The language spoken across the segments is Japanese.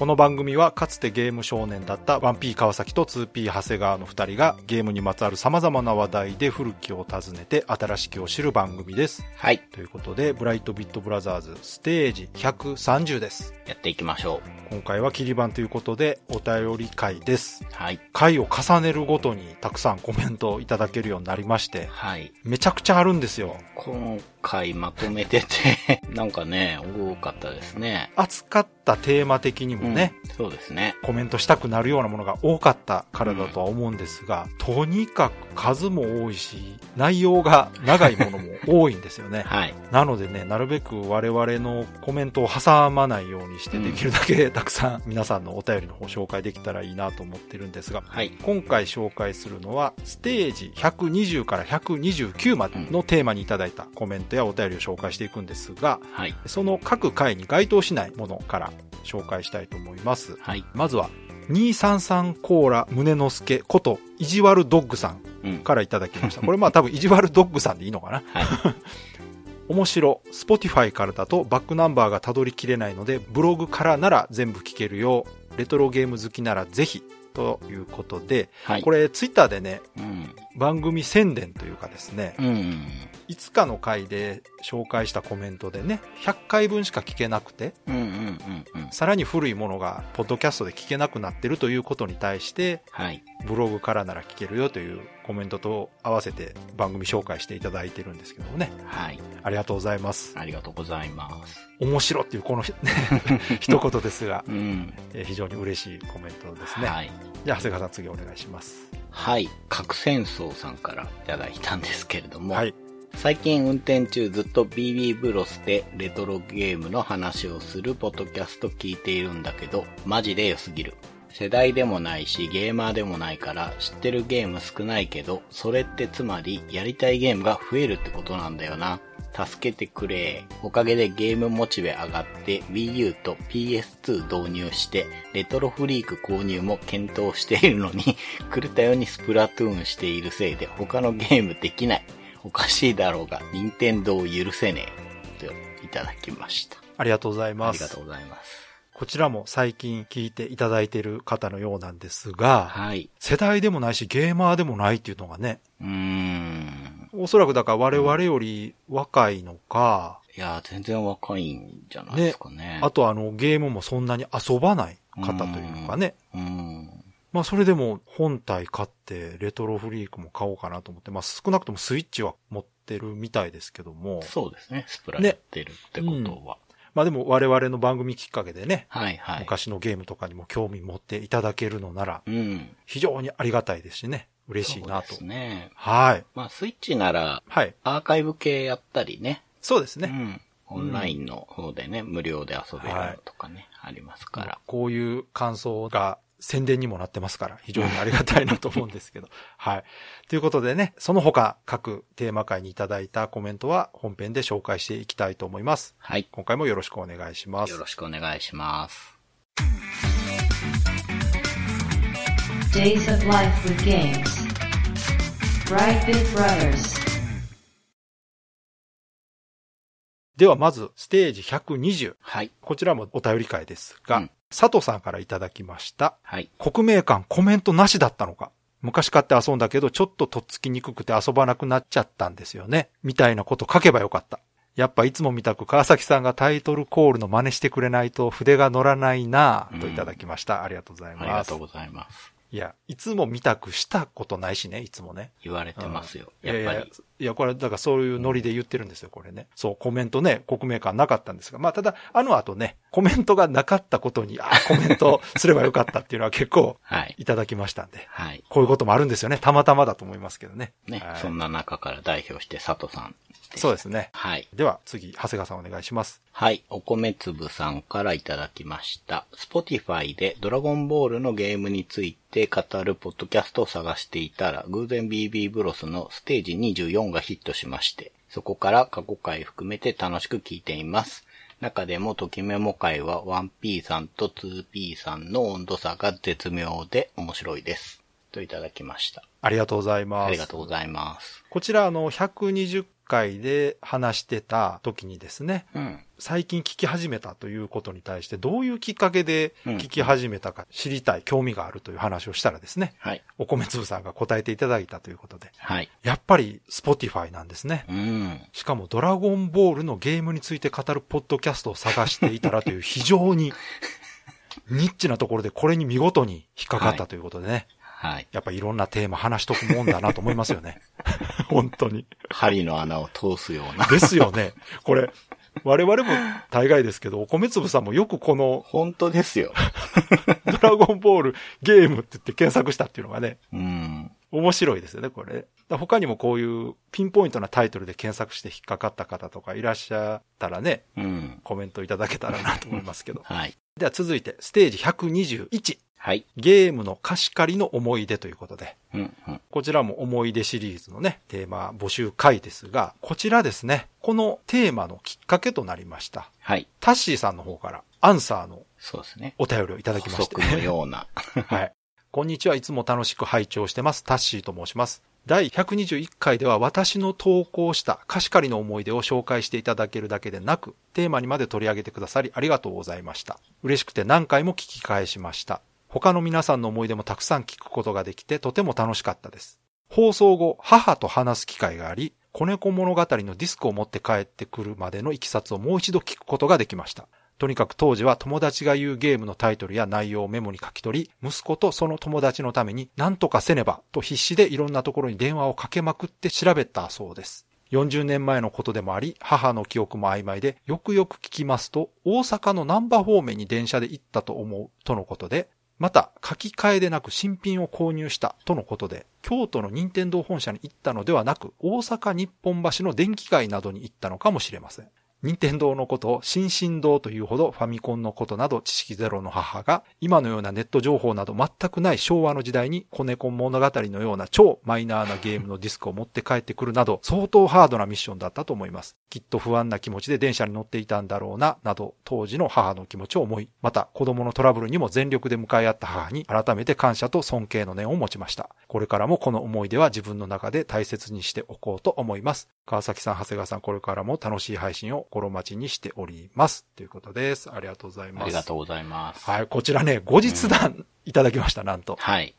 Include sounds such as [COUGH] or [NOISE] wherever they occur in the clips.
この番組はかつてゲーム少年だった 1P 川崎と 2P 長谷川の2人がゲームにまつわる様々な話題で古きを訪ねて新しきを知る番組です。はい、ということで、ブライトビットブラザーズステージ130です。やっていきましょ今回は切り番ということでお便り会です。う。はい、回を重ねるごとにたくさんコメントをいただけるようになりまして、はい。めちゃくちゃあるんですよ。今回まとめてて、[LAUGHS] なんかね、多かったですね。扱ったテーマ的にもね、うんそうですね。コメントしたくなるようなものが多かったからだとは思うんですが、とにかく数も多いし、内容が長いものも多いんですよね。[LAUGHS] はい。なのでね、なるべく我々のコメントを挟まないようにして、うんできるだけたくさん皆さんのお便りの方紹介できたらいいなと思ってるんですが、はい。今回紹介するのは、ステージ120から129までのテーマにいただいたコメントやお便りを紹介していくんですが、はい。その各回に該当しないものから紹介したいと思います。はい。まずは、233コーラ宗之助こと、意地悪ドッグさんうん。からいただきました。これまあ多分意地悪ドッグさんでいいのかな？はい。[LAUGHS] 面白。Spotify からだとバックナンバーがたどりきれないので、ブログからなら全部聞けるよう、レトロゲーム好きならぜひ、ということで、はい。これツイッターでね、うん。番組宣伝というかですね、うん。いつかの回で紹介したコメントでね、100回分しか聞けなくて、うん。うん。うん。うん。さらに古いものがポッドキャストで聞けなくなってるということに対して、はい。ブログからなら聞けるよというコメントと合わせて番組紹介していただいてるんですけどもね。はい。ありがとうございます。ありがとうございます。面白っていうこの、ね、[LAUGHS] 一言ですが、[LAUGHS] うん。えー非常に嬉しいコメントですね。はい。じゃあ、長谷川さん次お願いします。はい。核戦争さんからいただいたんですけれども、はい。最近運転中ずっと BB ブロスでレトロゲームの話をするポッドキャスト聞いているんだけど、マジで良すぎる。世代でもないしゲーマーでもないから知ってるゲーム少ないけど、それってつまりやりたいゲームが増えるってことなんだよな。助けてくれ。おかげでゲームモチベ上がって Wii U と PS2 導入して、レトロフリーク購入も検討しているのに、[LAUGHS] 狂ったようにスプラトゥーンしているせいで他のゲームできない。おかしいだろうが、任天堂許せねえ。といただきました。ありがとうございます。ありがとうございます。こちらも最近聞いていただいている方のようなんですが、はい。世代でもないしゲーマーでもないっていうのがね、うーん。おそらくだから我々より若いのか、いや、全然若いんじゃないですかね。あとあのゲームもそんなに遊ばない方というかね。うん。まあそれでも本体買ってレトロフリークも買おうかなと思って、まあ少なくともスイッチは持ってるみたいですけども、そうですね。スプラやってるってことは。まあでも我々の番組きっかけでね、はいはい。昔のゲームとかにも興味持っていただけるのなら、うん。非常にありがたいですしね、嬉しいなとそうです。ね。はい。まあ、スイッチなら、はい。アーカイブ系やったりね。そうですね。うん。オンラインの方でね、無料で遊べるのとかね、ありますから。こういう感想が宣伝にもなってますから、非常にありがたいなと思うんですけど。[LAUGHS] はい。ということでね、その他各テーマ会にいただいたコメントは本編で紹介していきたいと思います。はい。今回もよろしくお願いしますよ。ろしくお願いします。Days of Life with Games. Brightbit Brothers. ではまず、ステージ120。はい。こちらもお便り会ですが、うん佐藤さんからいただきました。はい。国名館コメントなしだったのか。昔買って遊んだけど、ちょっととっつきにくくて遊ばなくなっちゃったんですよね。みたいなこと書けばよかった。やっぱいつも見たく川崎さんがタイトルコールの真似してくれないと筆が乗らないなぁといただきました。ありがとうございあますりがとう。ございます。いや、いつも見たくしたことないしね、いつもね。言われてますよ。いやいややっぱり。いや、これ、だからそういうノリで言ってるんですよ、これね。そう、コメントね、国名館なかったんですが。まあ、ただ、あの後ね、コメントがなかったことに、あコメントすればよかったっていうのは結構はい。いただきましたんで。はい。こういうこともあるんですよね。たまたまだと思いますけどね。ね、はいそんな中から代表して佐藤さん。そうですね。はい。では、次、長谷川さんお願いします。はい。お米粒さんからいただきました。Spotify でドラゴンボールのゲームについて語るポッドキャストを探していたら、偶然 BB ブロスのステージ24がヒットしまして、そこから過去回含めて楽しく聞いています。中でも、ときメモ回は 1P さんと 2P さんの温度差が絶妙で面白いです。といただきました。ありがとうございます。ありがとうございます。こちら、あの、120回で話してた時にですね、うん。最近聞き始めたということに対して、どういうきっかけで聞き始めたか知りたい、興味があるという話をしたらですね、はい。お米粒さんが答えていただいたということで、はい。やっぱり Spotify なんですね。うん。しかもドラゴンボールのゲームについて語るポッドキャストを探していたらという非常にニッチなところでこれに見事に引っかかったということでね、はい。やっぱいろんなテーマ話しとくもんだなと思いますよね。[LAUGHS] 本当に。針の穴を通すような。ですよね。これ、我々も大概ですけど、お米粒さんもよくこの本当ですよ。[LAUGHS] ドラゴンボールゲームって言って検索したっていうのがね、うん。面白いですよね、これ。他にもこういうピンポイントなタイトルで検索して引っかかった方とかいらっしゃったらね、うん。コメントいただけたらなと思いますけど。はい。では続いて、ステージ121。はい。ゲームの貸し借りの思い出ということで、うん。うん。こちらも思い出シリーズのね、テーマ募集回ですが、こちらですね、このテーマのきっかけとなりました。はい。タッシーさんの方からアンサーのそうですね。お便りをいただきまして。補足のような。[LAUGHS] はい。こんにちは。いつも楽しく拝聴してます。タッシーと申します。第121回では私の投稿した貸し借りの思い出を紹介していただけるだけでなく、テーマにまで取り上げてくださりありがとうございました。嬉しくて何回も聞き返しました。他の皆さんの思い出もたくさん聞くことができてとても楽しかったです。放送後、母と話す機会があり、子猫物語のディスクを持って帰ってくるまでのいきさつをもう一度聞くことができました。とにかく当時は友達が言うゲームのタイトルや内容をメモに書き取り、息子とその友達のために何とかせねばと必死でいろんなところに電話をかけまくって調べたそうです。40年前のことでもあり、母の記憶も曖昧で、よくよく聞きますと、大阪の南波方面に電車で行ったと思うとのことで、また書き換えでなく新品を購入したとのことで、京都の任天堂本社に行ったのではなく、大阪日本橋の電気街などに行ったのかもしれません。任天堂のことを新進堂というほどファミコンのことなど知識ゼロの母が今のようなネット情報など全くない昭和の時代に子猫物語のような超マイナーなゲームのディスクを持って帰ってくるなど相当ハードなミッションだったと思います。きっと不安な気持ちで電車に乗っていたんだろうな、など当時の母の気持ちを思い、また子供のトラブルにも全力で向かい合った母に改めて感謝と尊敬の念を持ちました。これからもこの思い出は自分の中で大切にしておこうと思います。川崎さん、長谷川さん、これからも楽しい配信を心待ちにしております。ということです。ありがとうございます。ありがとうございます。はい、こちらね、後日談いただきました、なんと。はい。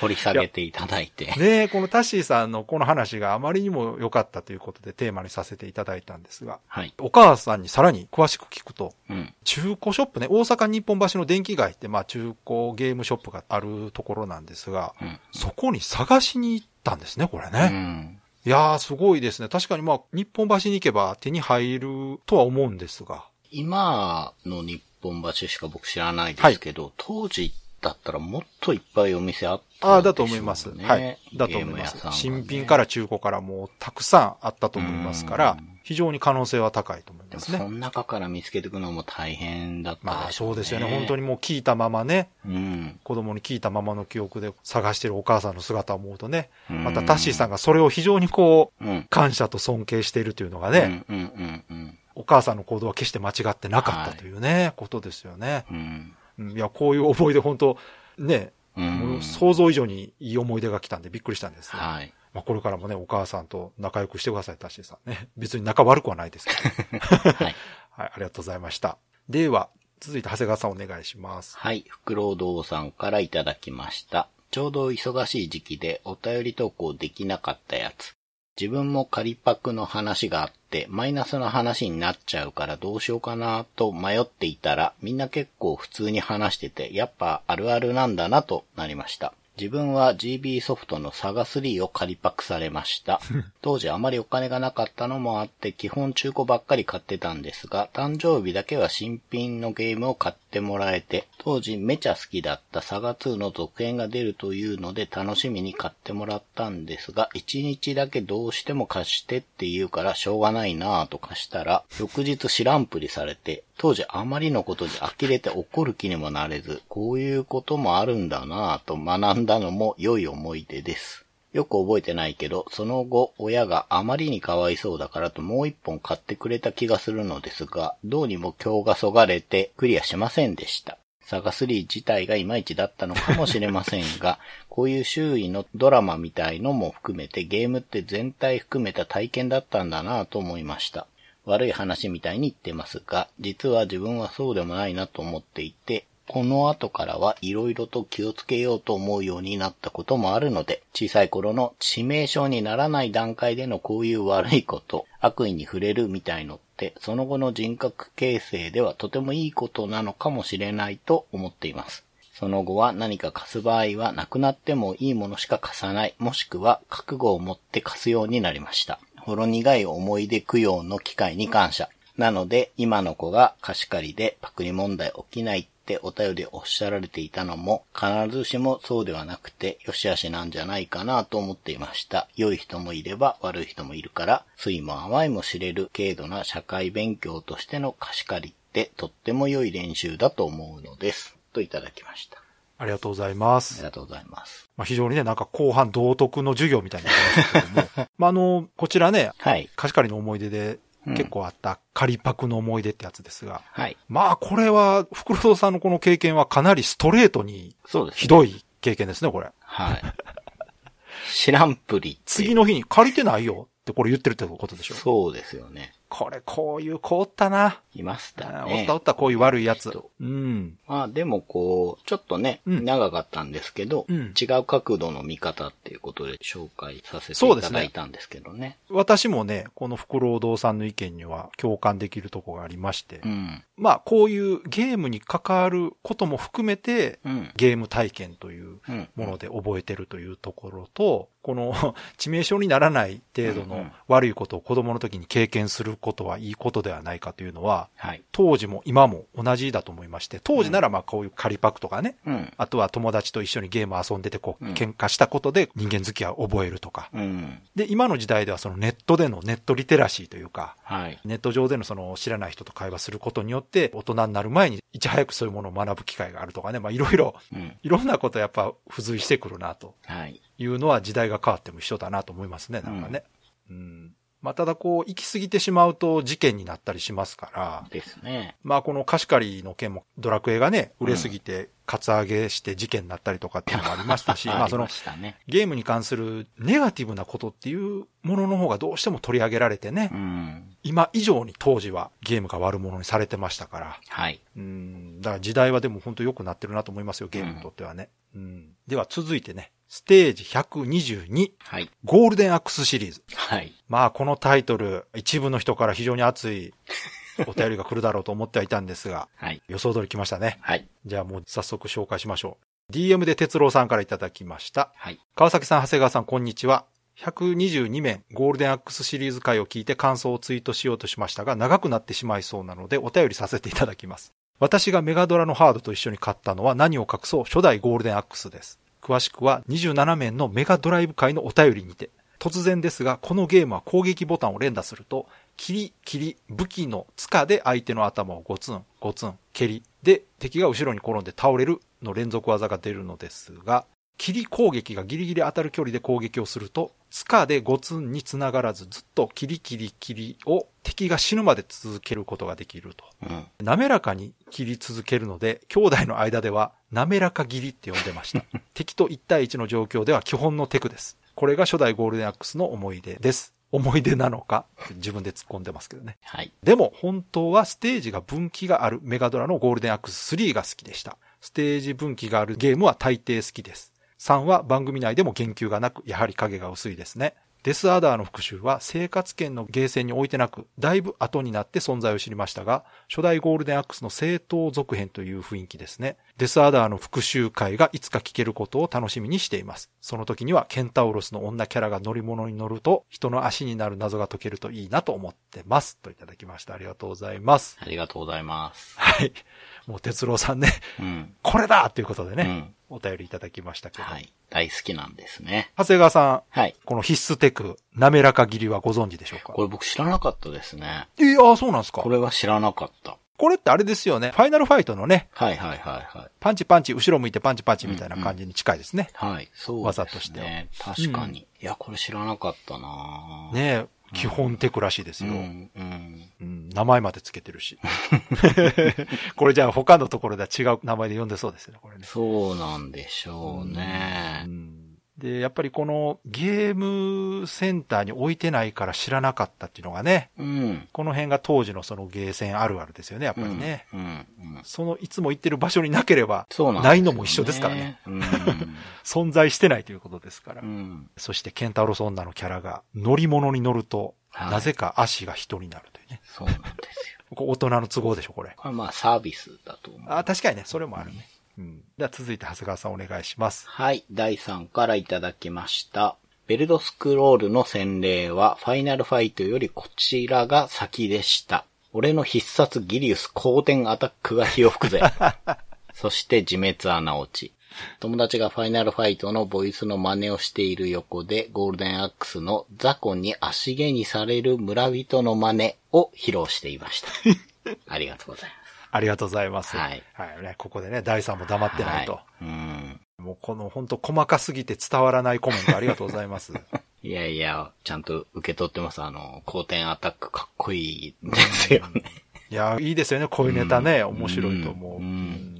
掘り下げていただいて。ねえ、このタッシーさんのこの話があまりにも良かったということでテーマにさせていただいたんですが、はい。お母さんにさらに詳しく聞くと、うん。中古ショップね、大阪日本橋の電気街ってまあ中古ゲームショップがあるところなんですが、うん。そこに探しに行ったんですね、これうね。ん。いやー、すごいですね。確かにまあ、日本橋に行けば手に入るとは思うんですが。今の日本橋しか僕知らないですけど、当時だったらもっといっぱいお店あったああ、んでしょうね。だと思います。はい。だと思います。新品から中古からもうたくさんあったと思いますからうん、非常に可能性は高いと思いますね。その中から見つけていくのも大変だったまあ。そうですよね。本当にもう聞いたままね、うん。子供に聞いたままの記憶で探してるお母さんの姿を思うとね、うんまたタッシーさんがそれを非常にこう、うん。感謝と尊敬しているというのがうね、んうんうんうん。お母さんの行動は決して間違ってなかったというね、ことですよね。うん。うんいや、こういう思い出本当、ね、うん想像以上にいい思い出が来たんでびっくりしたんですね。はい。まあこれからもね、お母さんと仲良くしてください、タッシーさんね。[LAUGHS] 別に仲悪くはないですけど。[LAUGHS] はい。[LAUGHS] はい、ありがとうございました。では、続いて長谷川さんお願いします。はい。福労働さんからいただきました。ちょうど忙しい時期でお便り投稿できなかったやつ。自分も仮パクの話があって、マイナスの話になっちゃうからどうしようかなと迷っていたら、みんな結構普通に話してて、やっぱあるあるなんだなとなりました。自分は GB ソフトのサガ3を仮パクされました。[LAUGHS] 当時あまりお金がなかったのもあって、基本中古ばっかり買ってたんですが、誕生日だけは新品のゲームを買っててもらえて、当時めちゃ好きだったサガ2の続編が出るというので楽しみに買ってもらったんですが、1日だけどうしても貸してって言うからしょうがないなぁと貸したら、翌日知らんぷりされて、当時あまりのことに呆れて怒る気にもなれず、こういうこともあるんだなぁと学んだのも良い思い出です。よく覚えてないけど、その後、親があまりにかわいそうだからともう一本買ってくれた気がするのですが、どうにも今日がそがれてクリアしませんでした。サガ3自体がいまいちだったのかもしれませんが、[LAUGHS] こういう周囲のドラマみたいのも含めてゲームって全体含めた体験だったんだなぁと思いました。悪い話みたいに言ってますが、実は自分はそうでもないなと思っていて、この後からは色々と気をつけようと思うようになったこともあるので、小さい頃の致命傷にならない段階でのこういう悪いこと、悪意に触れるみたいのって、その後の人格形成ではとてもいいことなのかもしれないと思っています。その後は何か貸す場合はなくなってもいいものしか貸さない、もしくは覚悟を持って貸すようになりました。ほろ苦い思い出供養の機会に感謝。なので、今の子が貸し借りでパクリ問題起きないってお便りでおっしゃられていたのも、必ずしもそうではなくて、良し悪しなんじゃないかなと思っていました。良い人もいれば悪い人もいるから、酸いも甘いも知れる軽度な社会勉強としての貸し借りってとっても良い練習だと思うのです。といただきました。ありがとうございまあすり。がとうございます。まあ、非常にね、なんか後半道徳の授業みたいになりましたけども、[LAUGHS] まあ、あの、こちらね、はい。貸し借りの思い出で結構あった仮パクの思い出ってやつですが、はい。まあ、これは、福郎さんのこの経験はかなりストレートにそうです、ひどい経験ですね、これ。はい。知らんぷり次の日に借りてないよってこれ言ってるってことでしょ？そうですよね。これ、こういう子おったな。いましたおね。ったおった、こういう悪いやつ。うん。まあでもこう、ちょっとね、うん長かったんですけど、うん違う角度の見方っていうことで紹介させていただいたんですけどね。私もね、この福労堂さんの意見には共感できるとこがありまして、うん。まあ、こういうゲームに関わることも含めて、うん。ゲーム体験といううん。もので覚えてるというところと、この [LAUGHS] 致命傷にならない程度の悪いことを子供の時に経験することはいいことではないかというのは、はい。当時も今も同じだと思いまして、当時ならまあこういう仮パクとかね、うん。あとは友達と一緒にゲーム遊んでてこううん喧嘩したことで人間付き合いを覚えるとか。うん。で、今の時代ではそのネットでのネットリテラシーというか、はい。ネット上でのその知らない人と会話することによって大人になる前にいち早くそういうものを学ぶ機会があるとかね、まあいろいろ、うん。いろんなことやっぱ付随してくるなとはい。いうのは時代が変わっても一緒だなと思いますね、なんかね。うん。まあただこう行き過ぎてしまうと事件になったりしますから、ですね。まあこの貸し借りの件もドラクエがね、売れすぎてカツアゲして事件になったりとかっていうのもありましたし、[LAUGHS] まあその。ゲームに関するネガティブなことっていうものの方がどうしても取り上げられてね、うん。今以上に当時はゲームが悪者にされてましたから、はい。うん、だから時代はでも本当良くなってるなと思いますよ、ゲームにとってはね。うん。では続いてね、ステージ122、はい。ゴールデンアックスシリーズ。はい。まあこのタイトル、一部の人から非常に熱い [LAUGHS] お便りが来るだろうと思ってはいたんですが、はい。予想通り来ましたね。はい。じゃあもう早速紹介しましょう。DM で哲郎さんからいただきました。はい。川崎さん、長谷川さん、こんにちは。122面ゴールデンアックスシリーズ回を聞いて感想をツイートしようとしましたが、長くなってしまいそうなのでお便りさせていただきます。私がメガドラのハードと一緒に買ったのは何を隠そう初代ゴールデンアックスです。詳しくは27面のメガドライブ回のお便りにて。突然ですが、このゲームは攻撃ボタンを連打すると、キリキリ武器の柄で相手の頭をゴツン、ゴツン、蹴り、で敵が後ろに転んで倒れるの連続技が出るのですが、キリ攻撃がギリギリ当たる距離で攻撃をすると、塚でゴツンにつながらずずっとキリキリキリを敵が死ぬまで続けることができると。うん。滑らかに切り続けるので、兄弟の間では滑らか切りって呼んでました。[LAUGHS] 敵と1対1の状況では基本のテクです。これが初代ゴールデンアックスの思い出です。思い出なのか？自分で突っ込んでますけどね。はい。でも本当はステージが分岐があるメガドラのゴールデンアックス3が好きでした。ステージ分岐があるゲームは大抵好きです。3は番組内でも言及がなく、やはり影が薄いですね。デスアダーの復讐は生活圏のゲーセンに置いてなく、だいぶ後になって存在を知りましたが、初代ゴールデンアックスの正当続編という雰囲気ですね。デスアダーの復讐回がいつか聞けることを楽しみにしています。その時にはケンタウロスの女キャラが乗り物に乗ると、人の足になる謎が解けるといいなと思ってます。といただきました。ありがとうございます。ありがとうございます。はい。もう哲郎さんね、うん。これだということでね、うん。お便りいただきましたけど。はい。大好きなんですね。長谷川さん、はい。この必須テク、滑らか切りはご存知でしょうか？これ僕知らなかったですね。えー、ああ、そうなんですか？これは知らなかった。これってあれですよね。ファイナルファイトのね、はいはいはいはい。パンチパンチ、後ろ向いてパンチパンチみたいな感じに近いですね。はい、そうですね。技としては確かに。いや、これ知らなかったなねえ、基本テクらしいですよ。うん、うん。うん、名前までつけてるし。[LAUGHS] これじゃあ他のところでは違う名前で呼んでそうですよね、これね。そうなんでしょうねう。んで、やっぱりこのゲームセンターに置いてないから知らなかったっていうのがね、うん。この辺が当時のそのゲーセンあるあるですよね、やっぱりね。うん。うん。そのいつも行ってる場所になければ、そうないのも一緒ですからね。うん。[LAUGHS] 存在してないということですから。うん。そしてケンタウロス女のキャラが乗り物に乗ると、はいなぜか足が人になるというね。そうなんですよ。[LAUGHS] 大人の都合でしょ、これ。これまあサービスだと思う。あ、確かにね、それもあるね。うん。では続いて長谷川さんお願いします。はい、第3からいただきました。ベルドスクロールの洗礼は、ファイナルファイトよりこちらが先でした。俺の必殺ギリウス光電アタックが火を吹くぜ。[LAUGHS] そして自滅穴落ち。友達がファイナルファイトのボイスの真似をしている横で、ゴールデンアックスの雑魚に足毛にされる村人の真似を披露していました。[LAUGHS] ありがとうございます。ありがとうございます。はい。はいね、ここでね、第3も黙ってないと。はい、うん。もうこの本当細かすぎて伝わらないコメントありがとうございます。[LAUGHS] いやいや、ちゃんと受け取ってます。あの、光点アタックかっこいいですよね。いや、いいですよね、こういうネタね。うん面白いと思う。うんうん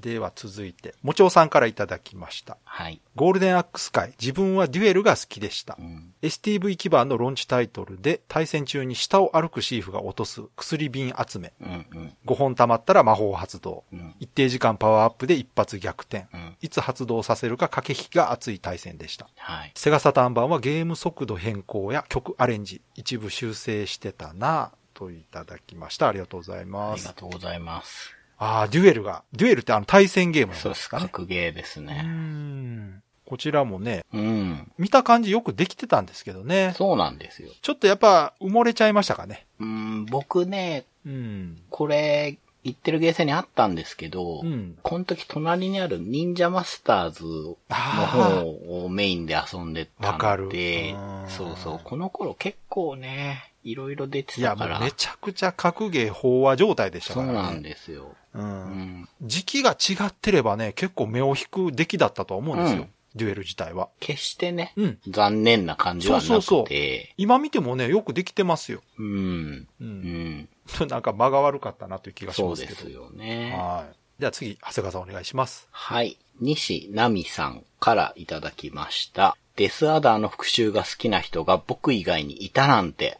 では続いて、もちおさんからいただきました。はい。ゴールデンアックス界、自分はデュエルが好きでしたう。ん。STV 基盤のローンチタイトルで、対戦中に下を歩くシーフが落とす薬瓶集め。うん。うん。5本溜まったら魔法発動。うん。一定時間パワーアップで一発逆転。うん。いつ発動させるか駆け引きが熱い対戦でした。はい。セガサターン版はゲーム速度変更や曲アレンジ、一部修正してたなぁといただきました。ありがとうございあります。がとうございます。ああ、デュエルが。デュエルってあの対戦ゲームなんそうです。ですかね。格ゲーですね。ん。こちらもね、うん。見た感じよくできてたんですけどね。そうなんですよ。ちょっとやっぱ埋もれちゃいましたかね。うん、僕ね、うん。これ、行ってるゲーセンにあったんですけど、うん。この時隣にある忍者マスターズの方をメインで遊んでたわかるのでうん、そうそう、この頃結構ね、いろいろ出ていや、たから。もうめちゃくちゃ格ゲー飽和状態でしたからね。そうなんですよ。う。うんん。時期が違ってればね、結構目を引く出来だったとは思うんですよ。うんデュエル自体は。決してね、うん。残念な感じはなくて。そうそうそう今見てもね、よくできてますよ。うん。う。うんん。[LAUGHS] なんか間が悪かったなという気がしそうますけど。ですよね。はい。では次、長谷川さんお願いします。はい。西奈美さんからいただきました。デスアダーの復讐が好きな人が僕以外にいたなんて。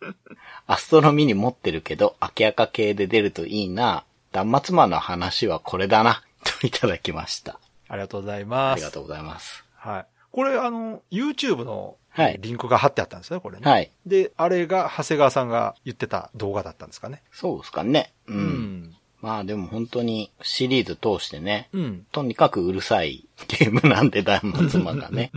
[LAUGHS] アストロミに持ってるけど、明らか系で出るといいな。断末魔の話はこれだな。といただきました。ありがとうございあます。りがとうございます。はい。これ、あの、YouTube のはいリンクが貼ってあったんですね、これね。はい。で、あれが長谷川さんが言ってた動画だったんですかね。そうですかね。うん。うん。まあでも本当にシリーズ通してね、うん。とにかくうるさいゲームなんで、断末魔がね。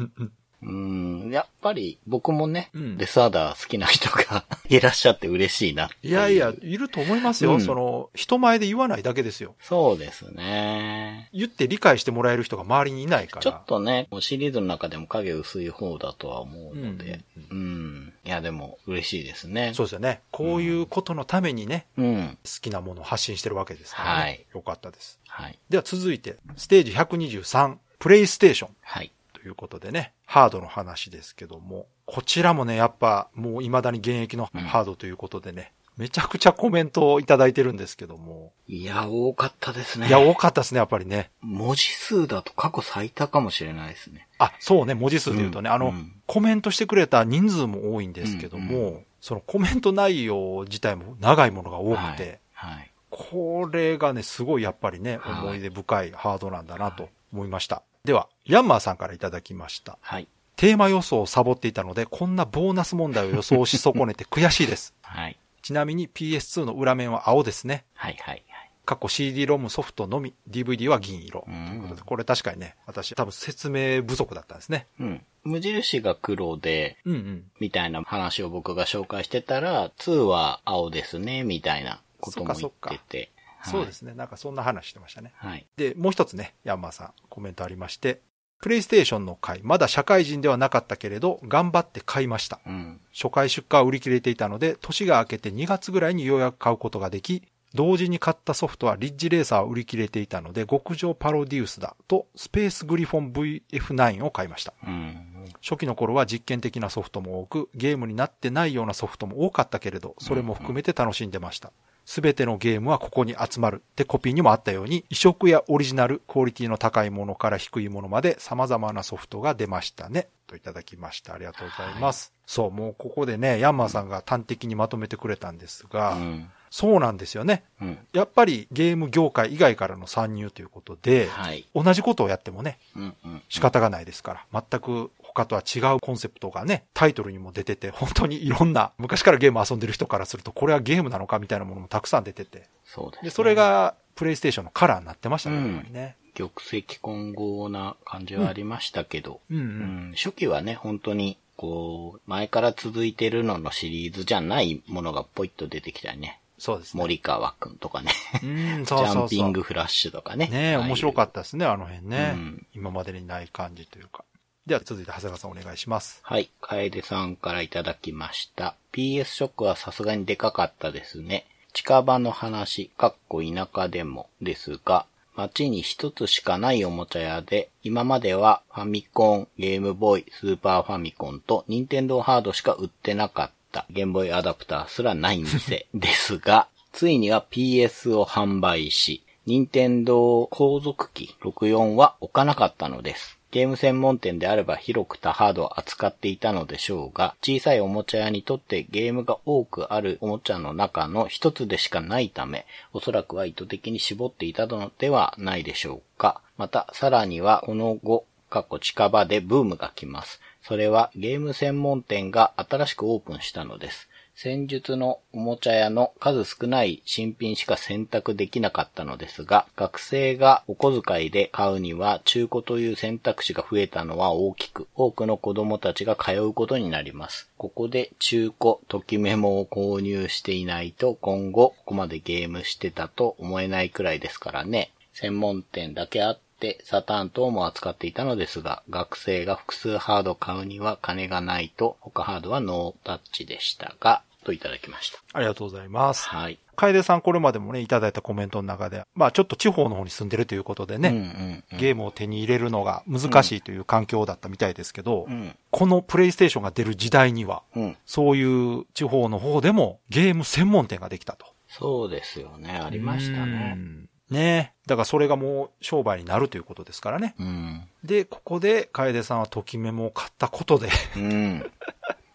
うんうんうん、やっぱり僕もね、うんデスアダー好きな人が [LAUGHS] いらっしゃって嬉しいなっていやいや、いると思いますよ。うんその、人前で言わないだけですよ。そうですね。言って理解してもらえる人が周りにいないから。ちょっとね、もうシリーズの中でも影薄い方だとは思うので、うん、いやでも嬉しいですね。そうですよね。こういうことのためにね、うん。好きなものを発信してるわけですから、ね。はいよかったです。はい。では続いて、ステージ123、プレイステーションはい。ということでね、ハードの話ですけども、こちらもね、やっぱもう未だに現役のハードということでね、めちゃくちゃコメントをいただいてるんですけども、いや、多かったですね。いや、多かったですね、やっぱりね。文字数だと過去最多かもしれないですね。あ、そうね、文字数で言うとね、あの、うんうんコメントしてくれた人数も多いんですけども、うんそのコメント内容自体も長いものが多くて、はい。はい。これがね、すごいやっぱりね、はい思い出深いハードなんだなと思いました。では、ヤンマーさんからいただきました。はい。テーマ予想をサボっていたので、こんなボーナス問題を予想し損ねて悔しいです。はい。ちなみに PS2 の裏面は青ですね。はい。はい。過去 CD ロムソフトのみ、DVD は銀色。うんということでこれ確かにね、私多分説明不足だったんですね。うん。無印が黒で、うんうん。みたいな話を僕が紹介してたら、2は青ですね、みたいなことも言そっかってて。そうですね。なんかそんな話してましたね。はい。で、もう一つね、ヤンマーさん、コメントありまして、プレイステーションの回、まだ社会人ではなかったけれど、頑張って買いました。うん。初回出荷は売り切れていたので、年が明けて2月ぐらいにようやく買うことができ、同時に買ったソフトはリッジレーサーを売り切れていたので、極上パロディウスだと、スペースグリフォン VF9 を買いました。うん。初期の頃は実験的なソフトも多く、ゲームになってないようなソフトも多かったけれど、それも含めて楽しんでました。すべてのゲームはここに集まるってコピーにもあったように、移植やオリジナル、クオリティの高いものから低いものまで様々なソフトが出ましたね。といただきました。ありがとうございます。そう、もうここでね、ヤンマーさんが端的にまとめてくれたんですが、うん。そうなんですよね。うん。やっぱりゲーム業界以外からの参入ということで、はい。同じことをやってもね、うんうん。仕方がないですから、全く他とは違うコンセプトがね、タイトルにも出てて、本当にいろんな、昔からゲーム遊んでる人からすると、これはゲームなのかみたいなものもたくさん出てて、そうです、ね。で、それ、が、プレイステーションのカラーになってましたね、うんやっぱりね。玉石混合な感じはありましたけど、うんう。うんん初期はね、本当に、こう、前から続いてるののシリーズじゃないものがポイッと出てきたりね。そうですね。森川くんとかね。うん、ジそうそうそう。ャンピングフラッシュとかね。ねえ、面白かっったですね、あの辺ね。うん今までにない感じというか。では続いて、長谷川さんお願いします。はい。楓さんからいただきました。PS ショックはさすがにでかかったですね。近場の話、かっこ田舎でもですが、街に一つしかないおもちゃ屋で、今まではファミコン、ゲームボーイ、スーパーファミコンと、ニンテンドーハードしか売ってなかった、ゲームボーイアダプターすらない店ですが、[LAUGHS] ついには PS を販売し、任天堂後続機64は置かなかったのです。ゲーム専門店であれば広く多ハードを扱っていたのでしょうが、小さいおもちゃ屋にとってゲームが多くあるおもちゃの中の一つでしかないため、おそらくは意図的に絞っていたのではないでしょうか。また、さらにはこの後、過去近場でブームが来ます。それはゲーム専門店が新しくオープンしたのです。戦術のおもちゃ屋の数少ない新品しか選択できなかったのですが、学生がお小遣いで買うには中古という選択肢が増えたのは大きく、多くの子供たちが通うことになります。ここで中古、ときメモを購入していないと今後ここまでゲームしてたと思えないくらいですからね。専門店だけあって、サターン等も扱っていたのですが、学生が複数ハード買うには金がないと、他ハードはノータッチでしたが、といただきました。ありがとうございます。はい。楓さんこれまでもね、いただいたコメントの中で、まあちょっと地方の方に住んでるということでね、うんうんうん。ゲームを手に入れるのが難しいという環境だったみたいですけど、うん。このプレイステーションが出る時代には、うん。そういう地方の方でもゲーム専門店ができたと。そうですよね。ありましたうね。ん。ねだからそれがもう商売になるということですからね。うん。で、ここで楓さんはときメモを買ったことでうん。[LAUGHS]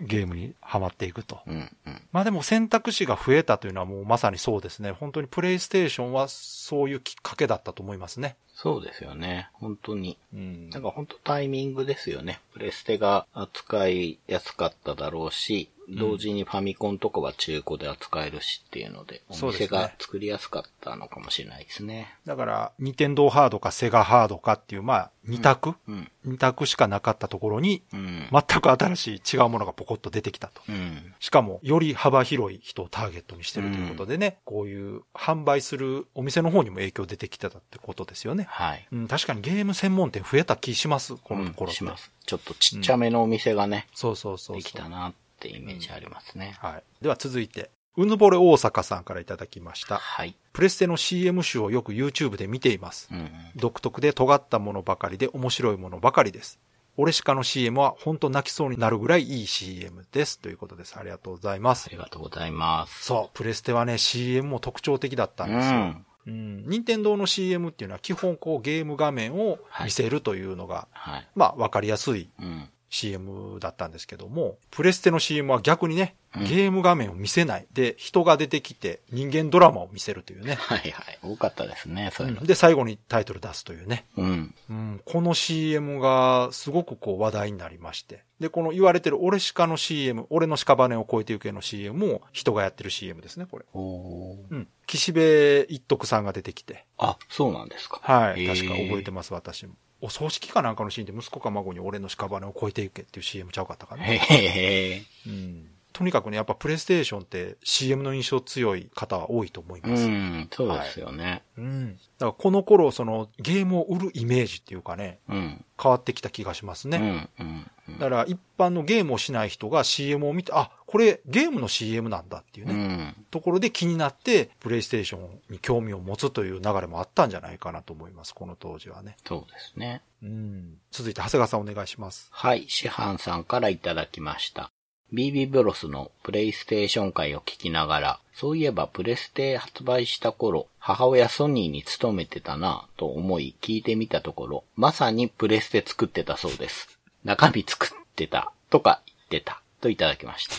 ゲームにハマっていくと。うん。うん。まあでも選択肢が増えたというのはもうまさにそうですね。本当にプレイステーションはそういうきっかけだったと思いますね。そうですよね。本当に。うんなんか本当タイミングですよね。プレステが扱いやすかっただろうし、同時にファミコンとかは中古で扱えるしっていうので、お店が作りやすかったのかもしれないですね。だから、ニテンドーハードかセガハードかっていう、まあ、二択、うん。二択しかなかったところに、うん。全く新しい違うものがポコッと出てきたと。うん。しかも、より幅広い人をターゲットにしてるということでね、こういう販売するお店の方にも影響出てきてたってことですよね。はい。うん、確かにゲーム専門店増えた気します、このところ。うんします。ちょっとちっちゃめのお店がね、そうそうそうそう。できたなってイメージありますね。はい。では続いて、うぬぼれ大阪さんからいただきました。はい。プレステの CM 集をよく YouTube で見ています。うんうん。独特で尖ったものばかりで面白いものばかりです。オレシカの CM は本当泣きそうになるぐらいいい CM です。ということです。ありがとうございますあり。がとうございます。そう、プレステはね、CM も特徴的だったんですよ。うん。うん。任天堂の CM っていうのは基本こうゲーム画面を見せるというのが、はい。まあわかりやすいうん。CM だったんですけども、プレステの CM は逆にね、うんゲーム画面を見せない。で、人が出てきて人間ドラマを見せるというね。[LAUGHS] はいはい。多かったですね、そういうの。で、最後にタイトル出すというね。うん。うん、この CM がすごくこう話題になりまして。で、この言われてる俺鹿の CM、俺の屍を越えてゆけの CM も人がやってる CM ですね、これ。おーうん。岸辺一徳さんが出てきて。あ、そうなんですか。はい。確か覚えてます、私も。お葬式かなんかのシーンで息子か孫に俺の屍を越えてゆけっていう CM ちゃうかったかな。へへへ。うん。とにかくね、やっぱプレイステーションって CM の印象強い方は多いと思います。うん、そうですよね。うん。だからこの頃、そのゲームを売るイメージっていうかね、うん。変わってきた気がしますね。うん、うん、うんだから一般のゲームをしない人が CM を見て、あ、これゲームの CM なんだっていうね、うん。ところで気になって、プレイステーションに興味を持つという流れもあったんじゃないかなと思います、この当時はね。そうですね。うん。続いて長谷川さんお願いします。はい、師範さんからいただきました。BB ブロスのプレイステーション会を聞きながら、そういえばプレステ発売した頃、母親ソニーに勤めてたなぁと思い聞いてみたところ、まさにプレステ作ってたそうです。中身作ってたとか言ってたといただきました。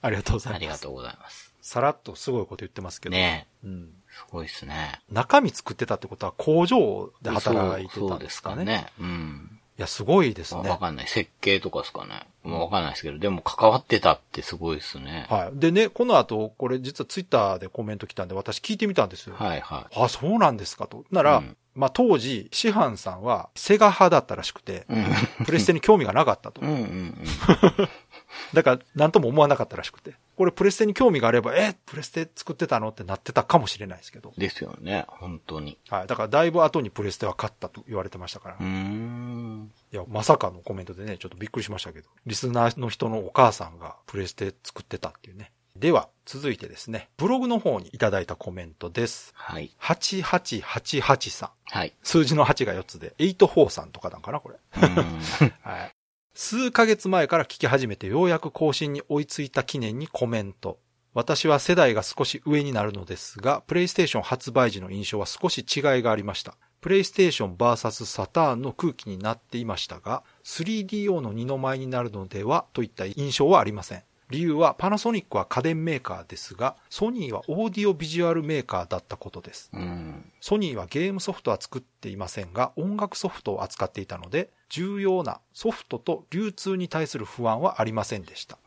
ありがとうございます。ありがとうございます。さらっとすごいこと言ってますけど。ねうん。え、すごいですね。中身作ってたってことは工場で働いてたんですかね。そうですかね。うん。いや、すごいですわね。かんない。設計とかですかね。もうわかんないですけど、でも関わってたってすごいですね。はい。でね、この後、これ実はツイッターでコメント来たんで、私聞いてみたんですよ。はいはあ、そうなんですかと。なら、うんまあ当時、師範さんはセガ派だったらしくて、い。うん。プレステに興味がなかったとう。んうんうん。[LAUGHS] だから、なんとも思わなかったらしくて。これプレステに興味があれば、え、プレステ作ってたの？ってなってたかもしれないですけど。ですよね。本当に。はい。だから、だいぶ後にプレステは勝ったと言われてましたから。うーん。いや、まさかのコメントでね、ちょっとびっくりしましたけど。リスナーの人のお母さんがプレステ作ってたっていうね。では、続いてですね、ブログの方にいただいたコメントです。はい。8888さん。はい。数字の8が4つで、84さんとかなんかな、これ。[LAUGHS] はい。数ヶ月前から聞き始めてようやく更新に追いついた記念にコメント。私は世代が少し上になるのですが、プレイステーション発売時の印象は少し違いがありました。プレイステーション VS サターンの空気になっていましたが、3DO の二の舞になるのではといった印象はありません。理由はパナソニックは家電メーカーですが、ソニーはオーディオビジュアルメーカーだったことです。うん。ソニーはゲームソフトは作っていませんが、音楽ソフトを扱っていたので、重要なソフトと流通に対する不安はありませんでした。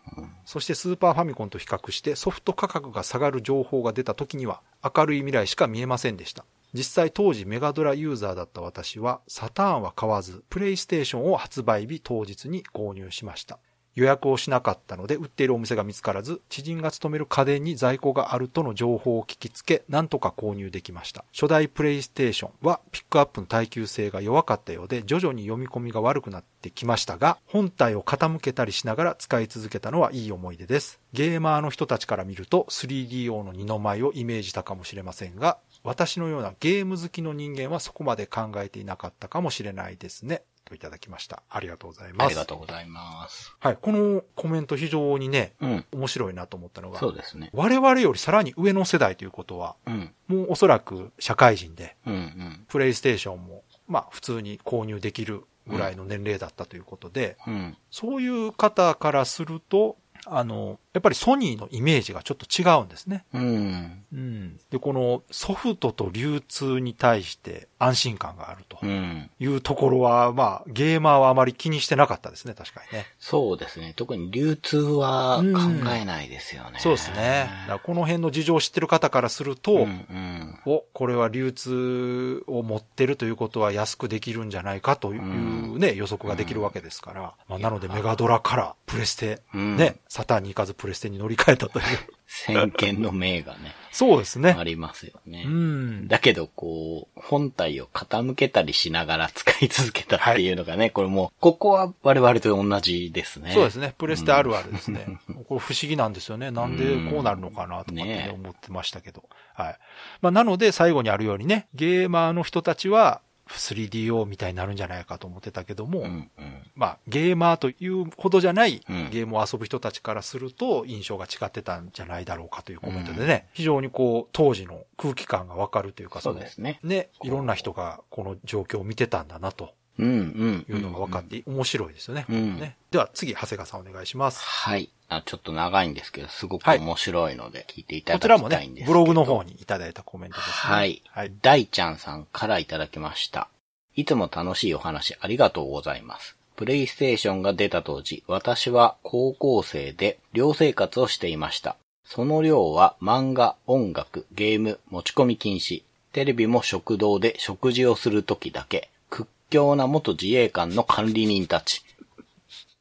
そしてスーパーファミコンと比較してソフト価格が下がる情報が出た時には明るい未来しか見えませんでした。実際当時メガドラユーザーだった私はサターンは買わず、プレイステーションを発売日当日に購入しました。予約をしなかったので売っているお店が見つからず、知人が勤める家電に在庫があるとの情報を聞きつけ、なんとか購入できました。初代プレイステーションはピックアップの耐久性が弱かったようで、徐々に読み込みが悪くなってきましたが、本体を傾けたりしながら使い続けたのはいい思い出です。ゲーマーの人たちから見ると 3DO の二の舞をイメージしたかもしれませんが、私のようなゲーム好きの人間はそこまで考えていなかったかもしれないですね。といただきました。ありがとうございます。ありがとうございます。はい、このコメント非常にね、うん。面白いなと思ったのが、そうですね。我々よりさらに上の世代ということは、うん。もうおそらく社会人で、うんうん。プレイステーションも、まあ普通に購入できるぐらいの年齢だったということで、うん。そういう方からすると、あの、やっぱりソニーのイメージがちょっと違うんですね。うん。うん。で、このソフトと流通に対して安心感があるとうん。いうところは、まあ、ゲーマーはあまり気にしてなかったですね、確かにね。そうですね。特に流通は考えないですよね。そうですね。だからこの辺の事情を知ってる方からすると、うんうん。お、これは流通を持ってるということは安くできるんじゃないかというね、予測ができるわけですから。まあ、なのでメガドラからプレステ、うんね、サターンに行かずプレステに乗り換えたという。先見の明がね、そうですねあ。りますよね。うん。だけど、こう、本体を傾けたりしながら使い続けたっていうのがね、これもう、ここは我々と同じですね。そうですね。プレステあるあるですね。これ不思議なんですよね。なんでこうなるのかなとかってねね思ってましたけど。はい。まあ、なので最後にあるようにね、ゲーマーの人たちは 3DO みたいになるんじゃないかと思ってたけども、うんうん。まあ、ゲーマーというほどじゃないうんゲームを遊ぶ人たちからすると印象が違ってたんじゃないだろうかというコメントでね、非常にこう、当時の空気感がわかるというか、のそうですね。ね、いろんな人がこの状況を見てたんだなとうんうん。いうのが分かって面白いですよね。うんねでは次、長谷川さんお願いします。はい。あちょっと長いんですけど、すごくはい面白いので聞いていただこちらもねきたいんですけ、ど。ブログの方にいただいたコメントですね。はい。はい。大ちゃんさんからいただきました。いつも楽しいお話ありがとうございます。プレイステーションが出た当時、私は高校生で寮生活をしていました。その寮は漫画、音楽、ゲーム、持ち込み禁止。テレビも食堂で食事をするときだけ。強な元自衛官の管理人たち。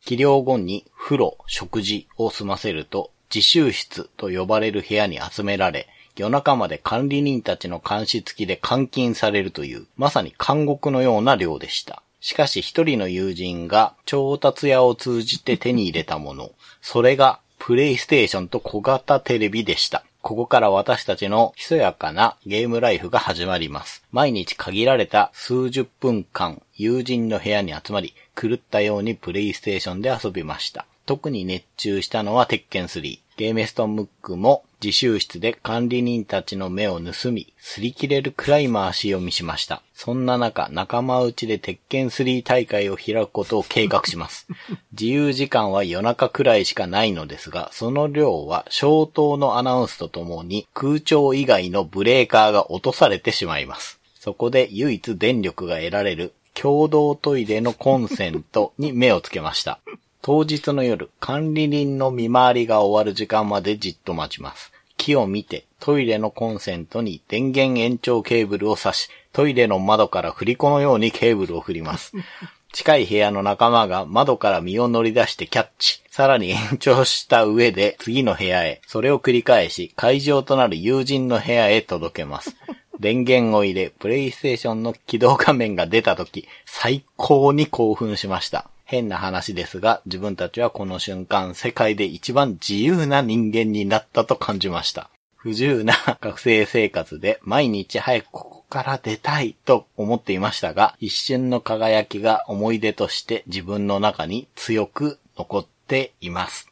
起業後に風呂、食事を済ませると、自習室と呼ばれる部屋に集められ、夜中まで管理人たちの監視付きで監禁されるという、まさに監獄のような寮でした。しかし一人の友人が調達屋を通じて手に入れたもの、それがプレイステーションと小型テレビでした。ここから私たちのひそやかなゲームライフが始まります。毎日限られた数十分間、友人の部屋に集まり、狂ったようにプレイステーションで遊びました。特に熱中したのは鉄拳3。ゲーメストンムックも自習室で管理人たちの目を盗み、擦り切れるくらい回し読みしました。そんな中、仲間内で鉄拳3大会を開くことを計画します。[LAUGHS] 自由時間は夜中くらいしかないのですが、その量は消灯のアナウンスとともに空調以外のブレーカーが落とされてしまいます。そこで唯一電力が得られる共同トイレのコンセントに目をつけました。当日の夜、管理人の見回りが終わる時間までじっと待ちます。木を見て、トイレのコンセントに電源延長ケーブルを挿し、トイレの窓から振り子のようにケーブルを振ります。[LAUGHS] 近い部屋の仲間が窓から身を乗り出してキャッチ。さらに延長した上で次の部屋へ。それを繰り返し、会場となる友人の部屋へ届けます。電源を入れ、プレイステーションの起動画面が出た時、最高に興奮しました。変な話ですが、自分たちはこの瞬間、世界で一番自由な人間になったと感じました。不自由な学生生活で毎日早くここから出たいと思っていましたが、一瞬の輝きが思い出として自分の中に強く残っています。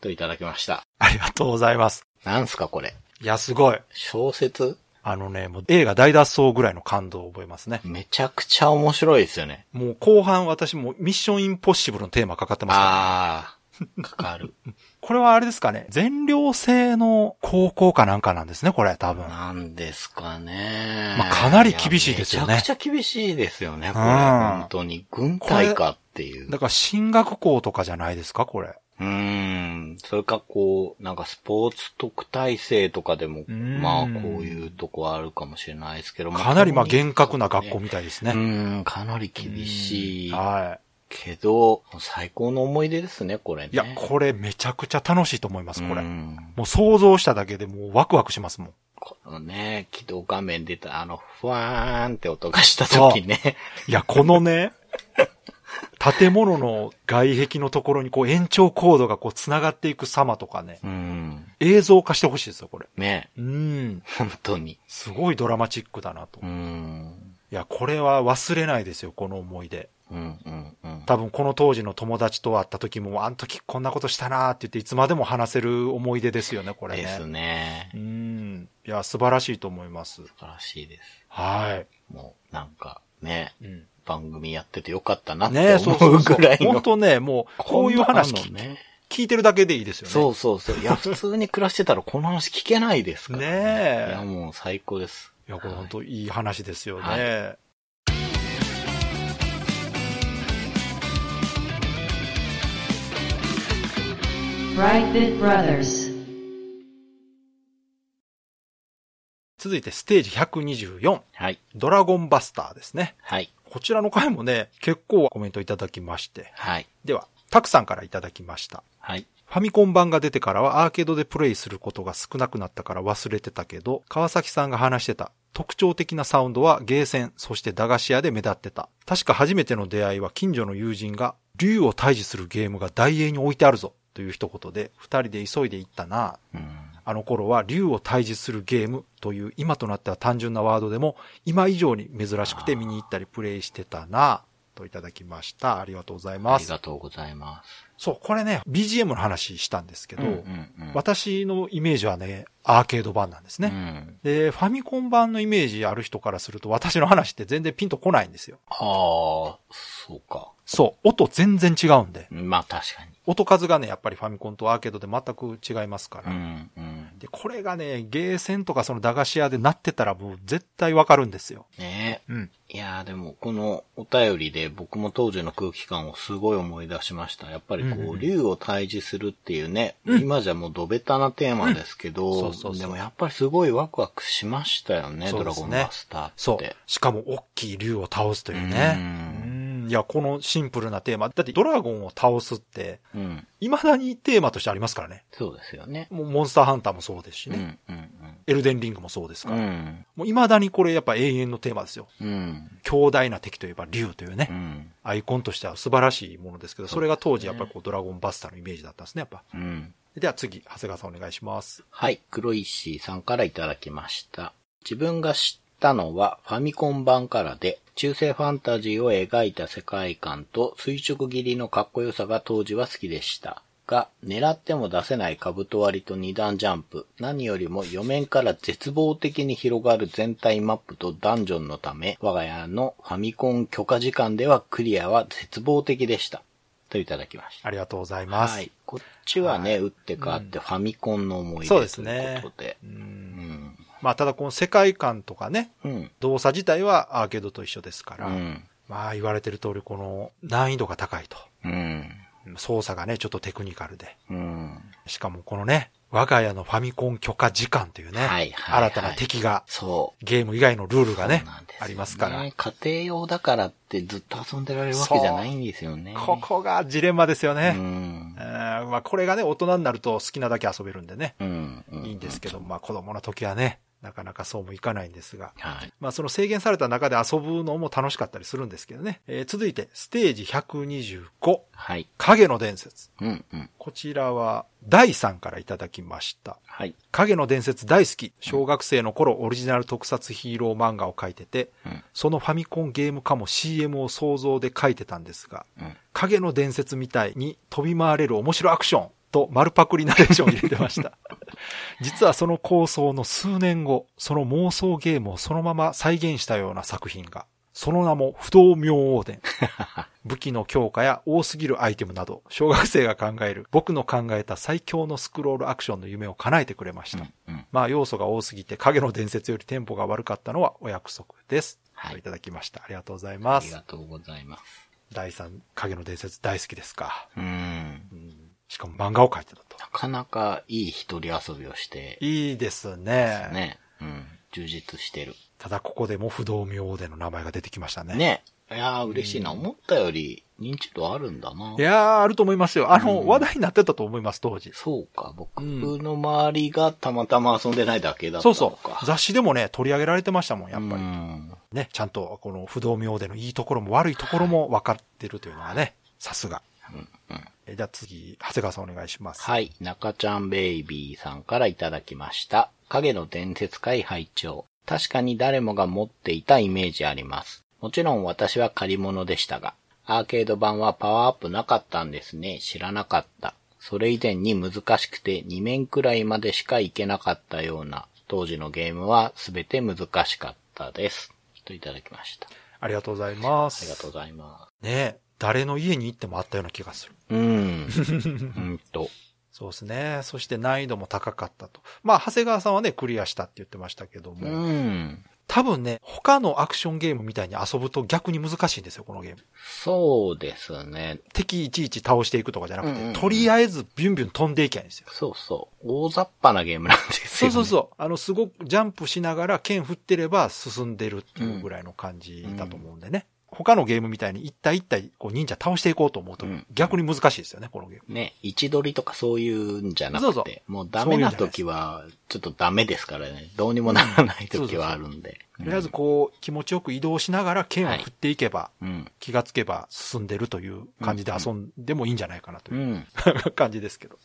といただきました。ありがとうございます。なんすかこれ。いや、すごい。小説？あのね、もう映画大脱走ぐらいの感動を覚えますね。めちゃくちゃ面白いですよね。もう後半私もミッションインポッシブルのテーマかかってますから、あー、かかる。[LAUGHS] これはあれですかね、全寮制の高校かなんかなんですね、これ多分。なんですかね。まあかなり厳しいですよねやめちゃくちゃ厳しいですよね、これ。うん本当に。軍隊かっていう。だから進学校とかじゃないですか、これ。うーん。それかこう、なんかスポーツ特待生とかでも、んまあこういうとこはあるかもしれないですけども。かなりまあ厳格な学校みたいですうね。ーん、かなり厳しい。はけど、最高の思い出ですね、これね。い。いや、これめちゃくちゃ楽しいと思います、これ。うんもう想像しただけでもうワクワクしますもん。このね、起動画面出た、あの、ふわーんって音がした時ね。いや、このね、[LAUGHS] 建物の外壁のところにこう延長コードがこう繋がっていく様とかね、うん。映像化してほしいですよ、これ。ね、うん。本当に。すごいドラマチックだなと。ういん。や、これは忘れないですよ、この思い出。うん、うん、うん。多分この当時の友達と会った時も、あの時こんなことしたなーって言っていつまでも話せる思い出ですよね、これね。ですねう。ん。いや、素晴らしいと思います。素晴らしいです。はもう、なんか、ね、い。うん。番組やっててよかったなって思そうそううそうぐらいの。本当ね、もう、こういう話こんなのね。聞いてるだけでいいですよね。そうそうそう。いや、普通に暮らしてたらこの話聞けないですから、ねえいや、もう最高です。いや、これ本当いい話ですよね。ははい Brightbit Brothers. 続いてステージ124、はい。ドラゴンバスターですね。はい。こちらの回もね、結構コメントいただきまして。はい。では、たくさんからいただきました。はい。ファミコン版が出てからはアーケードでプレイすることが少なくなったから忘れてたけど、川崎さんが話してた特徴的なサウンドはゲーセン、そして駄菓子屋で目立ってた。確か初めての出会いは近所の友人が竜を退治するゲームが大英に置いてあるぞという一言で二人で急いで行ったな。うん。あの頃は竜を退治するゲームという今となっては単純なワードでも今以上に珍しくて見に行ったりプレイしてたなといただきました。ありがとうございあます。りがとうございます。そう、これね、BGM の話したんですけど、うんうんうん私のイメージはね、アーケード版なんですね。うん。で、ファミコン版のイメージある人からすると私の話って全然ピンとこないんですよ。ああ、そうか。そう、音全然違うんで。まあ確かに。音数がね、やっぱりファミコンとアーケードで全く違いますから。うんうん。で、これがね、ゲーセンとかその駄菓子屋でなってたらもう絶対わかるんですよ。ねうん。いやーでも、このお便りで僕も当時の空気感をすごい思い出しました。やっぱりこう、うんうん竜を退治するっていうね、うん今じゃもうドベタなテーマですけど、うんそうそうでもやっぱりすごいワクワクしましたよね、ドラゴンそうですねバスターって。そう。しかも大きい竜を倒すというね。うん。いや、このシンプルなテーマ。だってドラゴンを倒すって、うん。未だにテーマとしてありますからね。そうですよね。もうモンスターハンターもそうですしね。うん、うん、エルデンリングもそうですうから。ん。もう未だにこれやっぱ永遠のテーマですよ。うん。強大な敵といえば竜というね、うん。アイコンとしては素晴らしいものですけど、それが当時やっぱりこうドラゴンバスターのイメージだったんですね、やっぱ。うん。では次、長谷川さんお願いします。はい、黒石さんからいただきました。自分が知ったのはファミコン版からで、中世ファンタジーを描いた世界観と垂直切りのかっこよさが当時は好きでした。が、狙っても出せない兜割りと二段ジャンプ、何よりも4面から絶望的に広がる全体マップとダンジョンのため、我が家のファミコン許可時間ではクリアは絶望的でした。といただきました。ありがとうございます。はい。こっちはね、打って変わってファミコンの思い出というですねことで。うんうん。まあ、ただこの世界観とかね、うん。動作自体はアーケードと一緒ですから、うん。まあ言われてる通りこの難易度が高いと。うん。操作がね、ちょっとテクニカルで。うん。しかもこのね、我が家のファミコン許可時間というね、はいはいはい新たな敵が、そう。ゲーム以外のルールがねねありますから。家庭用だからってずっと遊んでられるわけじゃないんですよね。ここがジレンマですようね。んえ。ーまあこれがね、大人になると好きなだけ遊べるんでね、うん。ういいんですけど、まあ子供の時はね、なかなかそうもいかないんですが。はい。まあその制限された中で遊ぶのも楽しかったりするんですけどね。えー続いて、ステージ125、はい。影の伝説。うん。うん。こちらは、第3からいただきました。はい。影の伝説大好き。小学生の頃オリジナル特撮ヒーロー漫画を描いてて、うん。そのファミコンゲーム化も CM を想像で描いてたんですが、うん。影の伝説みたいに飛び回れる面白アクションと丸パクリナレーションを入れてました。実はその構想の数年後、その妄想ゲームをそのまま再現したような作品が、その名も不動明王伝。[LAUGHS] 武器の強化や多すぎるアイテムなど、小学生が考える僕の考えた最強のスクロールアクションの夢を叶えてくれました。うん。まあ要素が多すぎて影の伝説よりテンポが悪かったのはお約束です。はいといただきました。ありがとうございあます。りがとうございます。第3、影の伝説大好きですか。うん。うんしかも漫画を描いてたと。なかなかいい一人遊びをして、いいですね。ね。うん。充実してる。ただここでも不動明王での名前が出てきましたね。ね。いやー嬉しいな。思ったより認知度あるんだな。いやー、あると思いますよ。あの、うん話題になってたと思います、当時。そうか。僕の周りがたまたま遊んでないだけだったそうのか。そう。雑誌でもね、取り上げられてましたもん、やっぱり。うんね、ちゃんとこの不動明でのいいところも悪いところも分かってるというのはね、さすが。うんうんえじゃあ次、長谷川さんお願いします。はい。中ちゃんベイビーさんからいただきました。影の伝説会拝聴確かに誰もが持っていたイメージあります。もちろん私は借り物でしたが、アーケード版はパワーアップなかったんですね。知らなかった。それ以前に難しくて2面くらいまでしか行けなかったような当時のゲームはすべて難しかったです。といただきました。ありがとうございます。ありがとうございまね誰の家に行ってもあったような気がする。す。うん。うんと。そうですね。そして難易度も高かったと。まあ、長谷川さんはね、クリアしたって言ってましたけども、うん。多分ね、他のアクションゲームみたいに遊ぶと逆に難しいんですよ、このゲーム。そうですね。敵いちいち倒していくとかじゃなくて、うんうんうんとりあえずビュンビュン飛んでいきゃいいんですよ。そうそう。大雑把なゲームなんですよ、ね。そうそうそう。あの、すごくジャンプしながら剣振ってれば進んでるっていうぐらいの感じだと思うんでね。他のゲームみたいに一体一体こう忍者倒していこうと思うとうん逆に難しいですよね、このゲーム。ね、位置取りとかそういうんじゃなくて、そうそうもうダメな時は、ちょっとダメですからね。どうにもならない時はあるんで。とりあえずこう気持ちよく移動しながら剣を振っていけば、うん。気がつけば進んでるという感じで遊んでもいいんじゃないかなとう。いうん [LAUGHS] 感じですけど。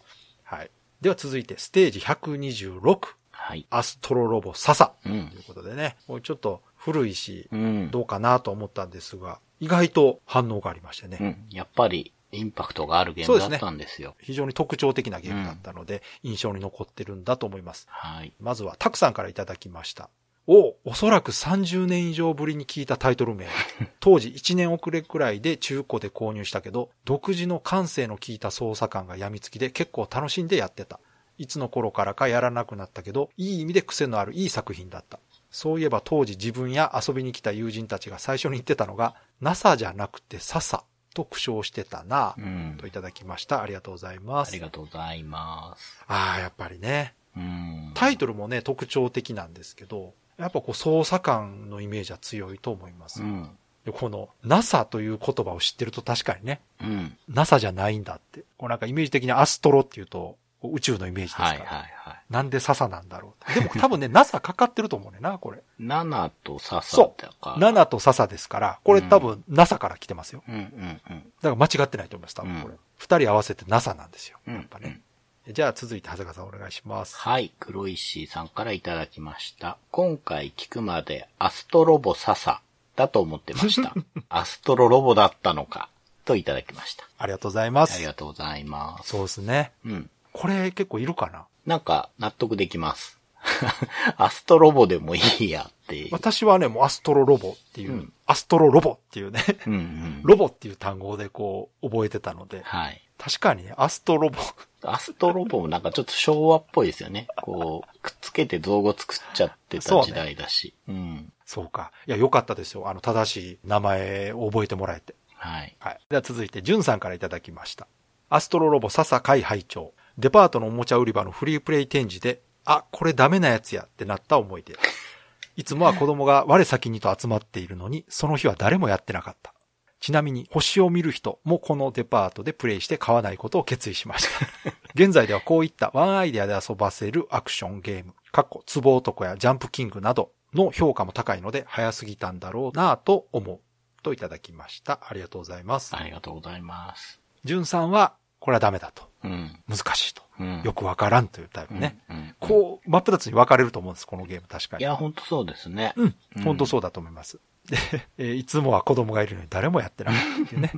はい。では続いてステージ126、はい。アストロロボササうんということでね、もうちょっと古いし、うん。どうかなと思ったんですが、意外と反応がありましてね。うん。やっぱり、インパクトがあるゲームだったんですよ。非常に特徴的なゲームだったので、印象に残ってるんだと思います。はい。まずは、たくさんからいただきました。おおそらく30年以上ぶりに聞いたタイトル名。[LAUGHS] 当時1年遅れくらいで中古で購入したけど、独自の感性の効いた操作感が病みつきで結構楽しんでやってた。いつの頃からかやらなくなったけど、いい意味で癖のあるいい作品だった。そういえば当時自分や遊びに来た友人たちが最初に言ってたのが、NASA じゃなくて笹と苦笑してたなう、んと。いただきました。ありがとうございますあり。がとうございます。ああ、やっぱりね。うん。タイトルもね、特徴的なんですけど、やっぱこう操作感のイメージは強いと思います。うん。で、この NASA という言葉を知ってると確かにね、うん。NASA じゃないんだって。こうなんかイメージ的にアストロっていうと宇宙のイメージですから。はいはいはい。なんで笹なんだろう。でも多分ね、[LAUGHS] NASA かかってると思うねんな、これ。7と笹かう。ら。7と笹ですから、これ多分 NASA から来てますよ。うんうんうん。だから間違ってないと思います、多分これうん。二、人合わせて NASA なんですよ。うんやっぱね。じゃあ続いて長谷川さんお願いします。はい、黒石さんからいただきました。今回聞くまでアストロボ笹だと思ってました。[LAUGHS] アストロロボだったのか、といただきました。ありがとうございますあり。がとうございます。そうですね。うん。これ結構いるかな？なんか納得できます。[LAUGHS] アストロボでもいいやっていう。私はね、もうアストロロボっていう、うんアストロロボっていうね、うんうん。[LAUGHS] ロボっていう単語でこう覚えてたので、はい。確かにねアストロボ、アストロボもなんかちょっと昭和っぽいですよね。こう、くっつけて造語作っちゃってた時代だし。うん。そうか。いや、よかったですよ。あの、正しい名前を覚えてもらえて。はい。はい。では続いて、ジュンさんからいただきました。アストロロボ笹海拝聴デパートのおもちゃ売り場のフリープレイ展示で、あ、これダメなやつやってなった思い出。いつもは子供が我先にと集まっているのに、その日は誰もやってなかった。ちなみに、星を見る人もこのデパートでプレイして買わないことを決意しました。[LAUGHS] 現在ではこういったワンアイデアで遊ばせるアクションゲーム、過去、ツボ男やジャンプキングなどの評価も高いので早すぎたんだろうなぁと思う。といただきました。ありがとうございます。ありがとうございます。ジュンさんは、これはダメだと。うん。難しいと。うん。よくわからんというタイプね。こう、真っ二つに分かれると思うんです、このゲーム確かに。いや、ほんとそうですね。うんう。ん本当そうだと思います。で、えーいつもは子供がいるのに誰もやってなかったっていうね。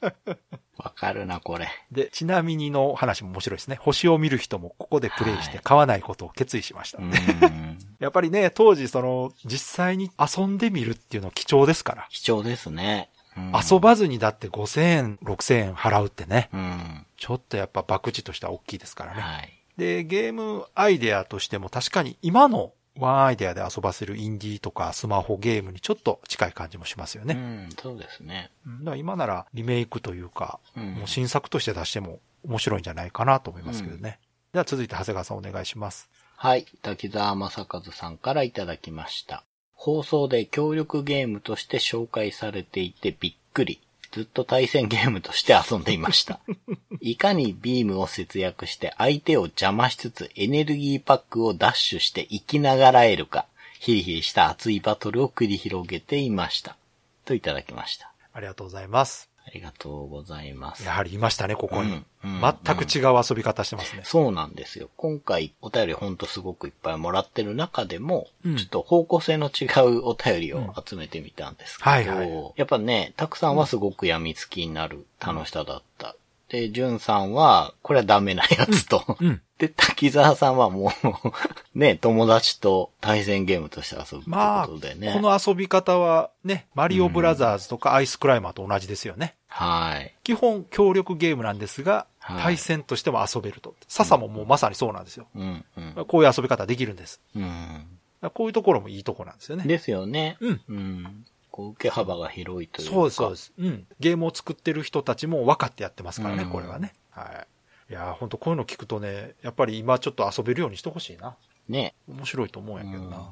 [LAUGHS] わかるな、これ。で、ちなみにの話も面白いですね。星を見る人もここでプレイして買わないことを決意しました。うん。[LAUGHS] やっぱりね、当時その、実際に遊んでみるっていうのは貴重ですから。貴重ですね。うん遊ばずにだって5000円、6000円払うってね。うん。ちょっとやっぱ博打としては大きいですからね。はい。で、ゲームアイデアとしても確かに今のワンアイデアで遊ばせるインディーとかスマホゲームにちょっと近い感じもしますよね。うん、そうですね。うんだから今ならリメイクというか、うんもう新作として出しても面白いんじゃないかなと思いますけどね。では続いて長谷川さんお願いします。はい。滝沢正和さんからいただきました。放送で協力ゲームとして紹介されていてびっくり。ずっと対戦ゲームとして遊んでいました。[LAUGHS] いかにビームを節約して相手を邪魔しつつエネルギーパックをダッシュして生きながらえるか、ヒリヒリした熱いバトルを繰り広げていました。といただきました。ありがとうございます。ありがとうございます。やはりいましたね、ここに。うんうん全く違う遊び方してますね。そうなんですよ。今回お便りほんとすごくいっぱいもらってる中でも、うんちょっと方向性の違うお便りを集めてみたんですけど、はいはいやっぱね、たくさんはすごく病みつきになる楽しさだった。で、じゅんさんは、これはダメなやつと。うん。で、滝沢さんはもう、[LAUGHS] ね、友達と対戦ゲームとして遊ぶってまあ、ことでね。この遊び方はね、マリオブラザーズとかアイスクライマーと同じですよね。はい。基本協力ゲームなんですが、はい対戦としても遊べると。笹ももうまさにそうなんですよ。うん、うん。こういう遊び方できるんです。うん。こういうところもいいとこなんですよね。ですよね。うん。うん。こう、受け幅が広いというか。そうです、そうです。うん。ゲームを作ってる人たちも分かってやってますからね、うんこれはね。はい。いやー、ほんとこういうの聞くとね、やっぱり今ちょっと遊べるようにしてほしいな。ね。面白いと思うんやけどな。うん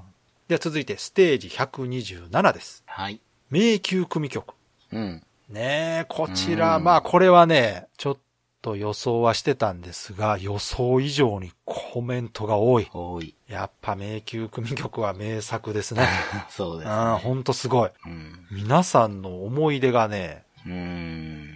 では続いて、ステージ127です。はい。迷宮組曲。うん。ねえ、こちら、うんまあこれはね、ちょっと予想はしてたんですが、予想以上にコメントが多い。多い。やっぱ迷宮組曲は名作ですね。[LAUGHS] そうですうん、ね。ほんとすごい。うん。皆さんの思い出がね、うん。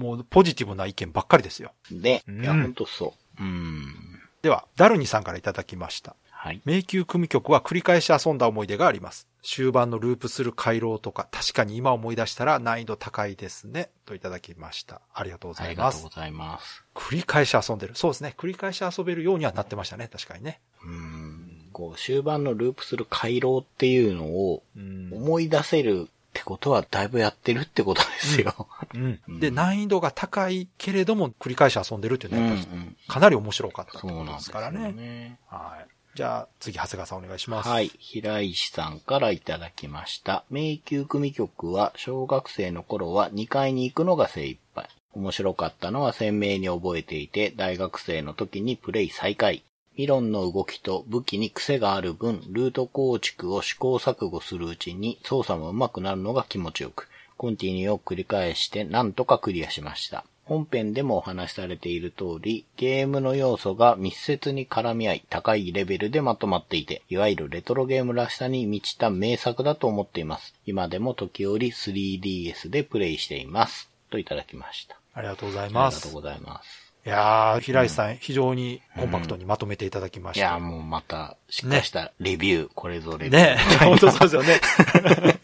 もうポジティブな意見ばっかりですよ。で、うんいや、ほんとそう。うん。では、ダルニさんからいただきました。はい。迷宮組曲は繰り返し遊んだ思い出があります。終盤のループする回廊とか、確かに今思い出したら難易度高いですね。といただきました。ありがとうごあざいますりがとうご。ざいます。繰り返し遊んでる。そうですね。繰り返し遊べるようにはなってましたね。確かにね。うん。こう、終盤のループする回廊っていうのをうん。思い出せるってことはだいぶやってるってことですよ。うん。[LAUGHS] で、難易度が高いけれども、繰り返し遊んでるっていうのはやっぱりん。かなり面白かったってそうことでなんですからね。ね。はい。じゃあ、次、長谷川さんお願いします。はい。平石さんからいただきました。迷宮組曲は小学生の頃は2階に行くのが精一杯。面白かったのは鮮明に覚えていて、大学生の時にプレイ再開。理論の動きと武器に癖がある分、ルート構築を試行錯誤するうちに操作も上手くなるのが気持ちよく、コンティニューを繰り返してなんとかクリアしました。本編でもお話しされている通り、ゲームの要素が密接に絡み合い、高いレベルでまとまっていて、いわゆるレトロゲームらしさに満ちた名作だと思っています。今でも時折 3DS でプレイしています。といただきました。ありがとうございあります。がとうございます。いやー、平井さん、非常にコンパクトにまとめていただきました。いや、もうまた、しっかりしたレビュー、これぞレビュー。ね [LAUGHS] 本当そうですよね。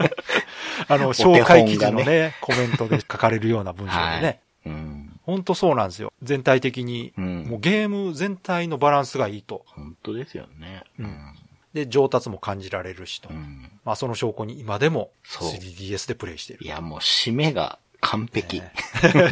[LAUGHS] あの、紹介記事のね、コメントで書かれるような文章でね。はい。うん。本当そうなんですよ。全体的に。うんもうゲーム全体のバランスがいいと。本当ですよね。うんで、上達も感じられるしと。うん。まあその証拠に今でもそう 3DS でプレイしている。いや、もう締めが完璧。ね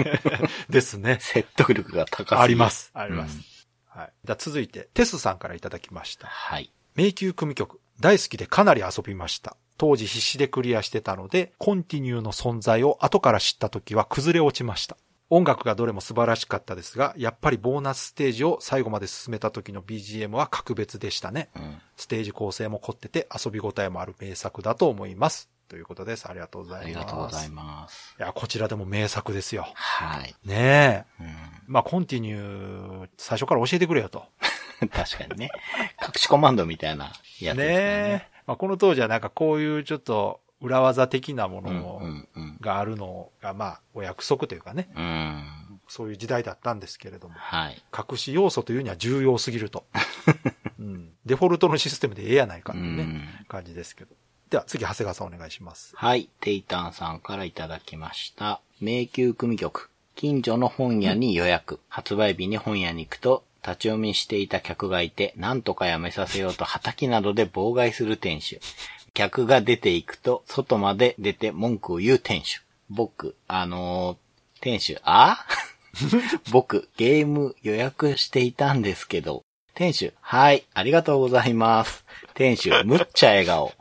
[LAUGHS] ですね。説得力が高すぎるあります。あります。うんはい。じゃあ続いて、テスさんからいただきました。はい。迷宮組曲。大好きでかなり遊びました。当時必死でクリアしてたので、コンティニューの存在を後から知った時は崩れ落ちました。音楽がどれも素晴らしかったですが、やっぱりボーナスステージを最後まで進めた時の BGM は格別でしたね。うん。ステージ構成も凝ってて遊び応えもある名作だと思います。ということです。ありがとうございます。ありがとうございます。いや、こちらでも名作ですよ。はい。ねえ。うん。まあ、コンティニュー、最初から教えてくれよと。[LAUGHS] 確かにね。隠しコマンドみたいなやつですねね。え。まあ、この当時はなんかこういうちょっと裏技的なもの。があるのが、まあ、お約束というかね、うん。そういう時代だったんですけれども、はい。隠し要素というには重要すぎると。[LAUGHS] うん、デフォルトのシステムでええやないかっていうね、うん感じですけど。では次、長谷川さんお願いします。はい。テイタンさんからいただきました。迷宮組曲。近所の本屋に予約。発売日に本屋に行くと、立ち読みしていた客がいて、なんとかやめさせようと畑などで妨害する店主。客が出ていくと、外まで出て文句を言う店主。僕、あのー店主、あ？[LAUGHS] 僕、ゲーム予約していたんですけど、店主、はい、ありがとうございます。店主、むっちゃ笑顔。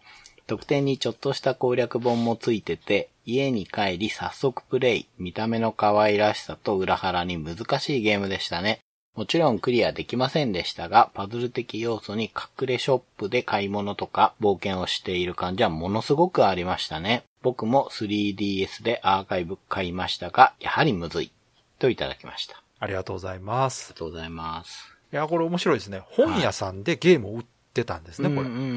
特典にちょっとした攻略本もついてて、家に帰り早速プレイ。見た目の可愛らしさと裏腹に難しいゲームでしたね。もちろんクリアできませんでしたが、パズル的要素に隠れショップで買い物とか冒険をしている感じはものすごくありましたね。僕も 3DS でアーカイブ買いましたが、やはりむずい。といただきました。あありがとうございますりが。とうございます。いや、これ面白いですね。本屋さんでゲームを売ってたんですね、これ。うんうんうんう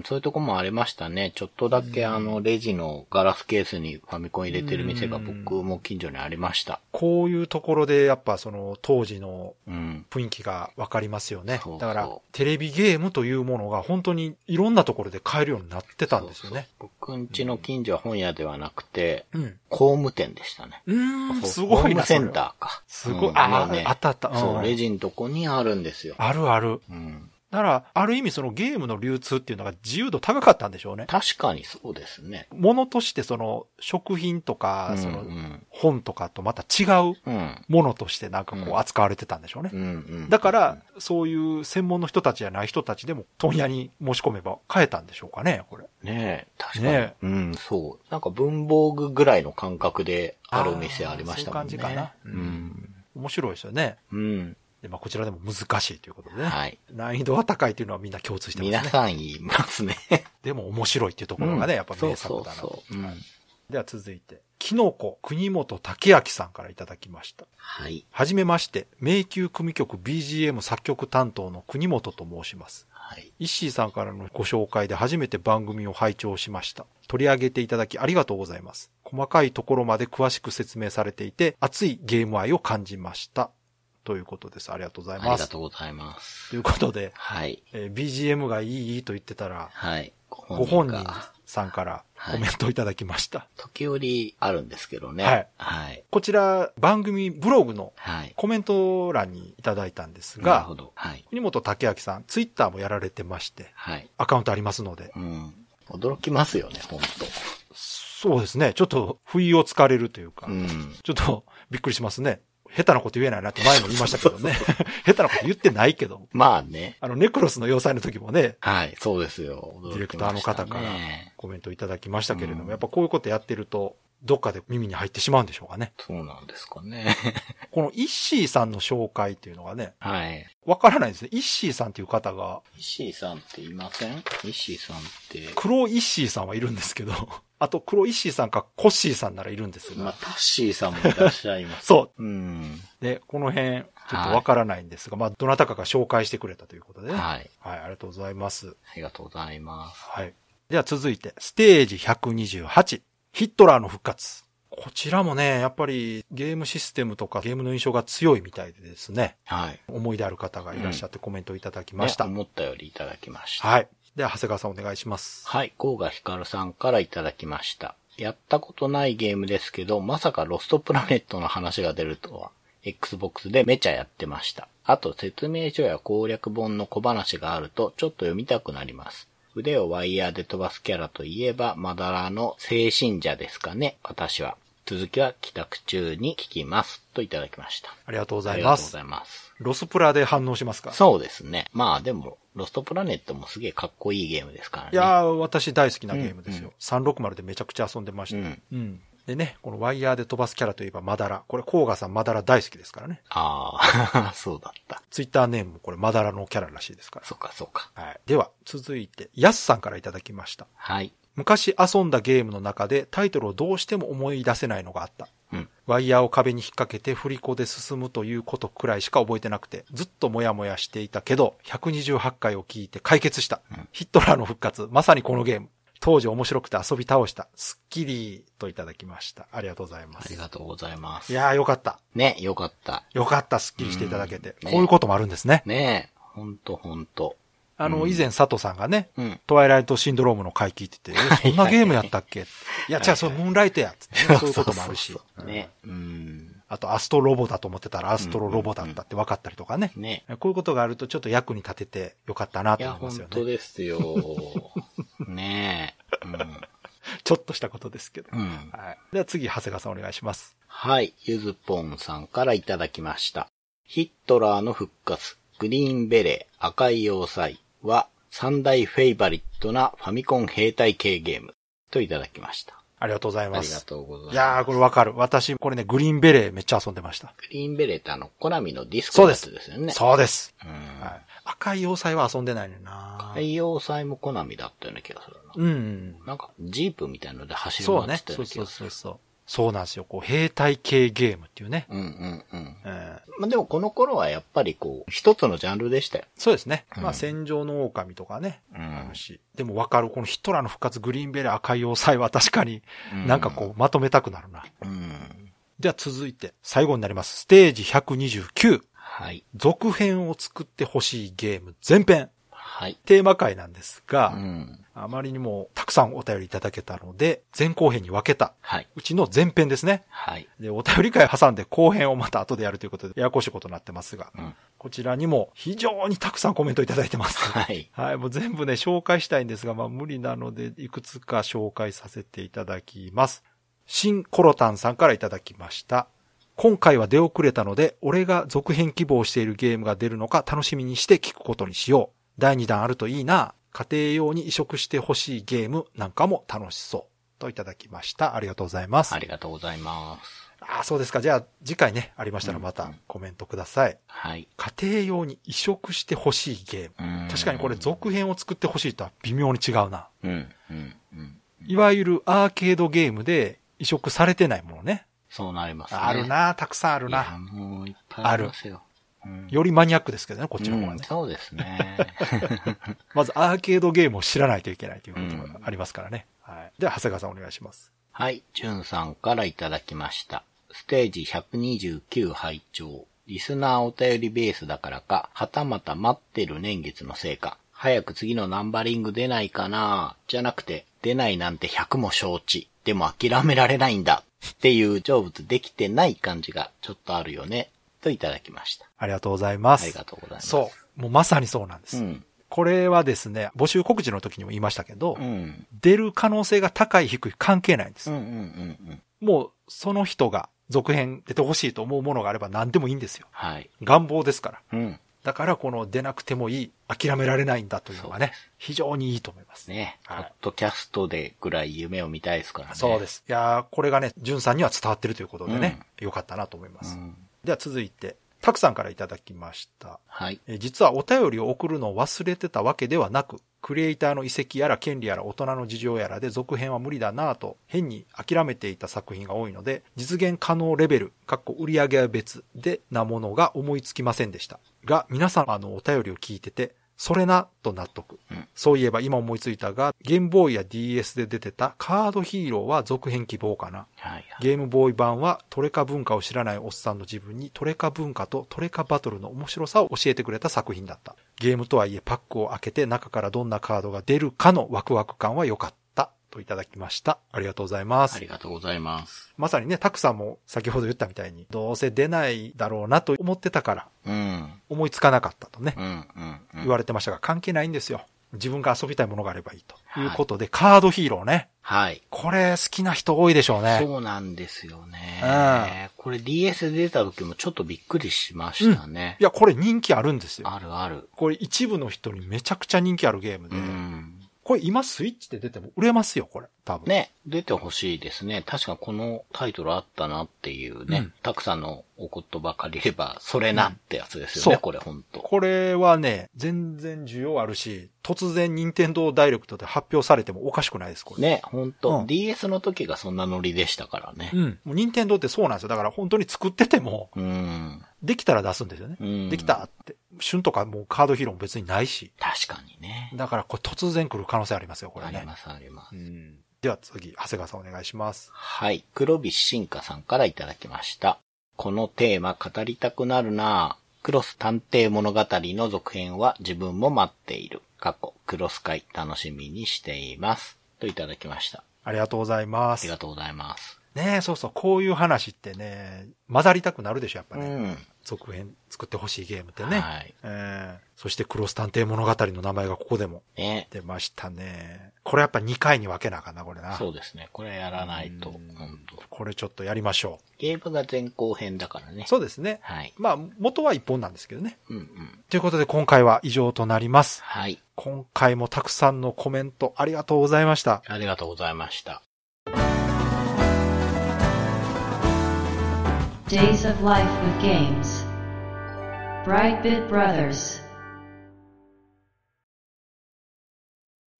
ん。そういうとこもありましたね。ちょっとだけあの、レジのガラスケースにファミコン入れてる店が僕も近所にありました。こういうところでやっぱその当時のうん。雰囲気がわかりますよね。そうそうだから、テレビゲームというものが本当にいろんなところで買えるようになってたんですよね。僕ん家の近所は本屋ではなくて、うん。工務店でしたね。うーん、すごいな。ホームセンそれはターか。すごい。うんあもうねあ、あったあった。うんそう、レジのとこにあるんですよ。あるある。うん。だから、ある意味そのゲームの流通っていうのが自由度高かったんでしょうね。確かにそうですね。ものとしてその食品とか、うんそのうん。本とかとまた違ううん。ものとしてなんかこううん扱われてたんでしょうね。だから、そういう専門の人たちじゃない人たちでも問屋に申し込めば買えたんでしょうかね、これ。ねえ、確かに。ねうん、そう。なんか文房具ぐらいの感覚である店ありましたもんね。そういう感じかな。うん。面白いですよね。うん。で、まあ、こちらでも難しいということでね。はい。難易度は高いというのはみんな共通してますね。皆さん言いますね。[LAUGHS] でも面白いっていうところがね、やっぱ名作だなと。そうそうそう。うん。では続いて、キノコ国本武明さんからいただきました。はい。はじめまして、迷宮組曲 BGM 作曲担当の国本と申します。はい。イッシーさんからのご紹介で初めて番組を拝聴しました。取り上げていただきありがとうございます。細かいところまで詳しく説明されていて、熱いゲーム愛を感じました。ということです。ありがとうございありがます。とうございます。ということで、はい。えー BGM がいいと言ってたら、はい。ご本人がさんからはいコメントをいただきました。時折あるんですけどね。はい。はい。こちら、番組ブログのはい。コメント欄にいただいたんですがなるほ、ど。はい。国本武明さん、ツイッターもやられてまして、はい。アカウントありますので、うん。驚きますよね、本そうですね、ちょっと不意をつかれるというか、当うん。ちょっとびっくりしますね。下手なこと言えないなって前も言いましたけどね。[LAUGHS] 下手なこと言ってないけど。まあね。あの、ネクロスの要塞の時もね、はい。そうですよ。ディレクターの方からコメントいただきましたけれども、うんやっぱこういうことやってると、どっかで耳に入ってしまうんでしょうかね。そうなんですかね。このイッシーさんの紹介っていうのがね、はい。わからないですね。イッシーさんっていう方が、石井さんっていません？石井さんって。黒イッシーさんはいるんですけど、[LAUGHS] あと黒イッシーさんかコッシーさんならいるんですが、まあ、タッシーさんもいらっしゃいます。そう。うん。で、この辺、ちょっとわからないんですが、まあ、どなたかが紹介してくれたということでね。はい。はい、ありがとうございます。ありがとうございます。はい。では続いて、ステージ128、ヒットラーの復活。こちらもね、やっぱりゲームシステムとかゲームの印象が強いみたいでですね、はい。思い出ある方がいらっしゃってコメントいただきました。ね思ったよりいただきました。はい。では、長谷川さんお願いします。はい、甲賀ひかるさんからいただきました。やったことないゲームですけど、まさかロストプラネットの話が出るとは、Xbox でめちゃやってました。あと説明書や攻略本の小話があるとちょっと読みたくなります。腕をワイヤーで飛ばすキャラといえば、マダラの聖信者ですかね、私は。続きは帰宅中に聞きます。といただきました。ありがとうござあいます。りがとうございます。ロスプラで反応しますか？そうですね。まあでも、ロストプラネットもすげえかっこいいゲームですからね。いやー、私大好きなゲームですよ。うん360でめちゃくちゃ遊んでました。うんうん。でね、このワイヤーで飛ばすキャラといえばマダラ。これ、コーガさんマダラ大好きですからね。ああ、[LAUGHS] そうだった。ツイッターネームもこれマダラのキャラらしいですから。そうか、そうか。はい。では、続いて、ヤスさんからいただきました。はい。昔遊んだゲームの中でタイトルをどうしても思い出せないのがあった。うん。ワイヤーを壁に引っ掛けて振り子で進むということくらいしか覚えてなくて、ずっともやもやしていたけど、128回を聞いて解決した。うんヒットラーの復活、まさにこのゲーム。当時面白くて遊び倒した。スッキリといただきました。ありがとうございまあす。いりがとうございます。やーよかった。ね、よかった。よかった、スッキリしていただけて。うんねこういうこともあるんですね。ねえ、ほんとほんと。あの、うん以前佐藤さんがね、うん。トワイライトシンドロームの回聞いてて、えそんなゲームやったっけ？いや、違う、それムーンライトや。つってねそういうこともあるしそう。そうそうね。うん。あと、アストロボだと思ってたら、アストロロボだったって分かったりとかね。ね。こういうことがあると、ちょっと役に立ててよかったないとや、思いますよほんとね。ですよ。ねえ。[LAUGHS] ちょっとしたことですけど。うん。うん。はい。では次、長谷川さんお願いします。はい、ゆずぽんさんからいただきました。ヒットラーの復活、グリーンベレー、赤い要塞は三大フェイバリットなファミコン兵隊系ゲームといただきました。ありがとうございあます。りがとうございます。いやー、これわかる。私、これね、グリーンベレーめっちゃ遊んでました。グリーンベレーってあの、コナミのディスそうですコのやつですよね。そうです。うん。はい。赤い要塞は遊んでないねんな赤い要塞もコナミだったような気がするな。うん。なんか、ジープみたいので走りそうね回って。たようそうな気がする。そうそうそう。そうなんですよ。こう、兵隊系ゲームっていうね。うんうんうん。えーまあでもこの頃はやっぱりこう、一つのジャンルでしたよ。そうですね。うんまあ、戦場の狼とかね。うんあるし。でもわかる。このヒットラーの復活グリーンベレー赤い要塞は確かにうんなんかこうまとめたくなるな。うん。では続いて最後になります。ステージ129。はい。続編を作ってほしいゲーム前編。はい。テーマ回なんですが、うん。あまりにもたくさんお便りいただけたので、前後編に分けたはい。うちの前編ですね。はい。で、お便り会挟んで後編をまた後でやるということで、ややこしいことになってますが、うん。こちらにも非常にたくさんコメントいただいてます。はい。はい、もう全部ね、紹介したいんですが、まあ無理なので、いくつか紹介させていただきます。新コロタンさんからいただきました。今回は出遅れたので、俺が続編希望しているゲームが出るのか楽しみにして聞くことにしよう。第2弾あるといいな。家庭用に移植してほしいゲームなんかも楽しそう。といただきました。ありがとうございます。ありがとうございます。ああ、そうですか。じゃあ、次回ね、ありましたらまたコメントください。はい。家庭用に移植してほしいゲーム。うん確かにこれ続編を作ってほしいとは微妙に違うな。うん。うん。うん。いわゆるアーケードゲームで移植されてないものね。そうなりますね。あるな、たくさんあるな。もういっぱいありますよ。うんよりマニアックですけどね、こっちの方うんがね。そうですね。[LAUGHS] まずアーケードゲームを知らないといけないということがありますからね。はい。では、長谷川さんお願いします。はい、じゅんさんからいただきました。ステージ129拝聴リスナーお便りベースだからか、はたまた待ってる年月のせいか、早く次のナンバリング出ないかなじゃなくて、出ないなんて100も承知。でも諦められないんだ。っていう成仏できてない感じがちょっとあるよね。といただきました。ありがとうございます。ありがとうございます。そう。もうまさにそうなんです。うん。これはですね、募集告知の時にも言いましたけど、うん。出る可能性が高い低い関係ないんです。うんうんうんうん。もう、その人が続編出てほしいと思うものがあれば何でもいいんですよ。はい。願望ですから。うん。だからこの出なくてもいい、諦められないんだというのがね、非常にいいと思います。ね。ポはいッドキャストでぐらい夢を見たいですからね。そうです。いやーこれがね、じゅんさんには伝わってるということでね、よかったなと思います。うん。では続いて、たくさんからいただきました。はい。えー実はお便りを送るのを忘れてたわけではなく、クリエイターの遺跡やら権利やら大人の事情やらで続編は無理だなぁと変に諦めていた作品が多いので、実現可能レベル、かっこ売上は別でなものが思いつきませんでした。が、皆さんあのお便りを聞いてて、それな、と納得。うんそういえば今思いついたが、ゲームボーイや DS で出てたカードヒーローは続編希望かな。はいはい。ゲームボーイ版はトレカ文化を知らないおっさんの自分にトレカ文化とトレカバトルの面白さを教えてくれた作品だった。ゲームとはいえパックを開けて中からどんなカードが出るかのワクワク感は良かった。といただきました。ありがとうございますあり。がとうございます。まさにね、たくさんも先ほど言ったみたいに、どうせ出ないだろうなと思ってたから、うん。思いつかなかったとねう、ん、うん、うん。言われてましたが、関係ないんですよ。自分が遊びたいものがあればいいということで、カードヒーローね。はい。これ好きな人多いでしょうね。そうなんですよね。これ DS で出た時もちょっとびっくりしましたね。いや、これ人気あるんですよ。あるある。これ一部の人にめちゃくちゃ人気あるゲームで、うん。これ今スイッチで出ても売れますよ、これ。多分。ね、出てほしいですね。確かこのタイトルあったなっていうね。うんたくさんのお言葉借りれば、それなってやつですよね、そうこれほんと。これはね、全然需要あるし、突然任天堂ダイレクトで発表されてもおかしくないです、これ。ね、ほんと、うん DS の時がそんなノリでしたからねう。ん。もう任天堂ってそうなんですよ。だから本当に作ってても、うん。できたら出すんですよね。うん。できたって。旬とかもうカードヒーローも別にないし。確かにね。だからこれ突然来る可能性ありますよ、これね。ありますあります。うん。では次、長谷川さんお願いします。はい。黒菱進化さんからいただきました。このテーマ語りたくなるなぁクロス探偵物語の続編は自分も待っている。過去、クロス会楽しみにしています。といただきました。ありがとうございますあり。がとうございます。ねえ、そうそう、こういう話ってね、混ざりたくなるでしょ、やっぱね。うん。続編作ってほしいゲームってね。はい。えーそしてクロス探偵物語の名前がここでもね。出ましたね。これやっぱ2回に分けなあかんな、これな。そうですね。これやらないと、これちょっとやりましょゲームが前後編だからねう。。そうですね。はい。まあ、元は1本なんですけどね。うんうん。ということで今回は以上となります。はい。今回もたくさんのコメントありがとうございました。ありがとうございました。Days of Life with Games. Brightbit Brothers.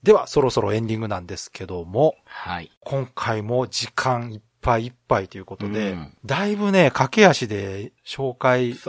では、そろそろエンディングなんですけども、はい。今回も時間いっぱいいっぱいということで、うんだいぶね、駆け足で紹介し。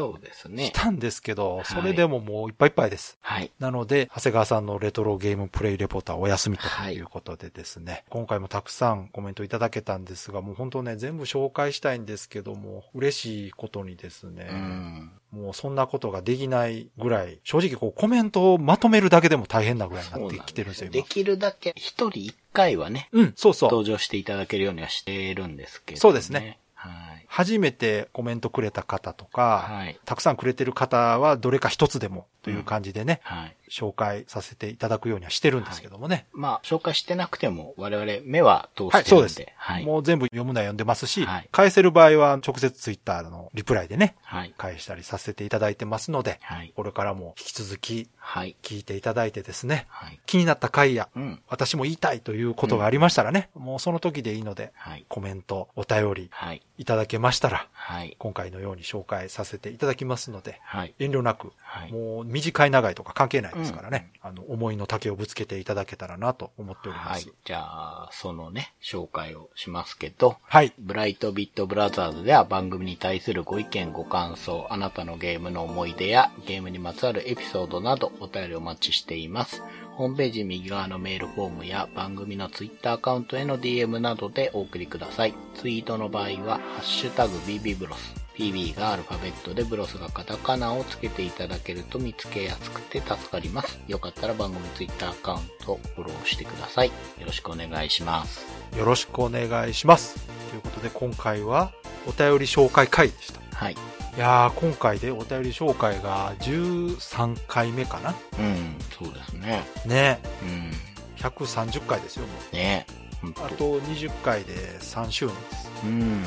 たんですけど、いそれでももういっぱいいっぱいです。はい。なので、長谷川さんのレトロゲームプレイレポーターお休みとはいいうことでですね、今回もたくさんコメントいただけたんですが、もう本当ね、全部紹介したいんですけども、嬉しいことにですね、うん。もうそんなことができないぐらい、正直こうコメントをまとめるだけでも大変なぐらいになってきてるんですよ、できるだけ一人一回はね、今。うん、そうそう。登場していただけるようにはしてるんですけど、そうですね。はい。初めてコメントくれた方とか、はい。たくさんくれてる方はどれか一つでもという感じでね、はい。紹介させていただくようにはしてるんですけどもね。まあ、紹介してなくても、我々目は通はい、してるんで。そうです。はい。もう全部読むのは読んでますし、はい返せる場合は直接ツイッターのリプライでね、はい。返したりさせていただいてますので、はい。これからも引き続きはい。聞いていただいてですね、はい。気になった回や、うん。私も言いたいということがありましたらね、もうその時でいいので、はい。コメント、お便りはい。いただけましたら、はい。今回のように紹介させていただきますので、はい。遠慮なく、はい。もう短い長いとか関係ないですからね、あの、思いの丈をぶつけていただけたらなと思っておりますはい。。じゃあ、そのね、紹介をしますけど、はい。ブライトビットブラザーズでは番組に対するご意見ご感想、あなたのゲームの思い出やゲームにまつわるエピソードなどお便りお待ちしています。ホームページ右側のメールフォームや番組のツイッターアカウントへの DM などでお送りください。ツイートの場合は、ハッシュタグ BB ブロス。PB がアルファベットでブロスがカタカナをつけていただけると見つけやすくて助かります。よかったら番組ツイッターアカウントフォローしてください。よろしくお願いします。よろしくお願いします。ということで今回はお便り紹介会でした。はい。いやー、今回でお便り紹介が13回目かな？うん、そうですね。ね。うん。130回ですよ、もう。ねあと20回で3周年です。うん。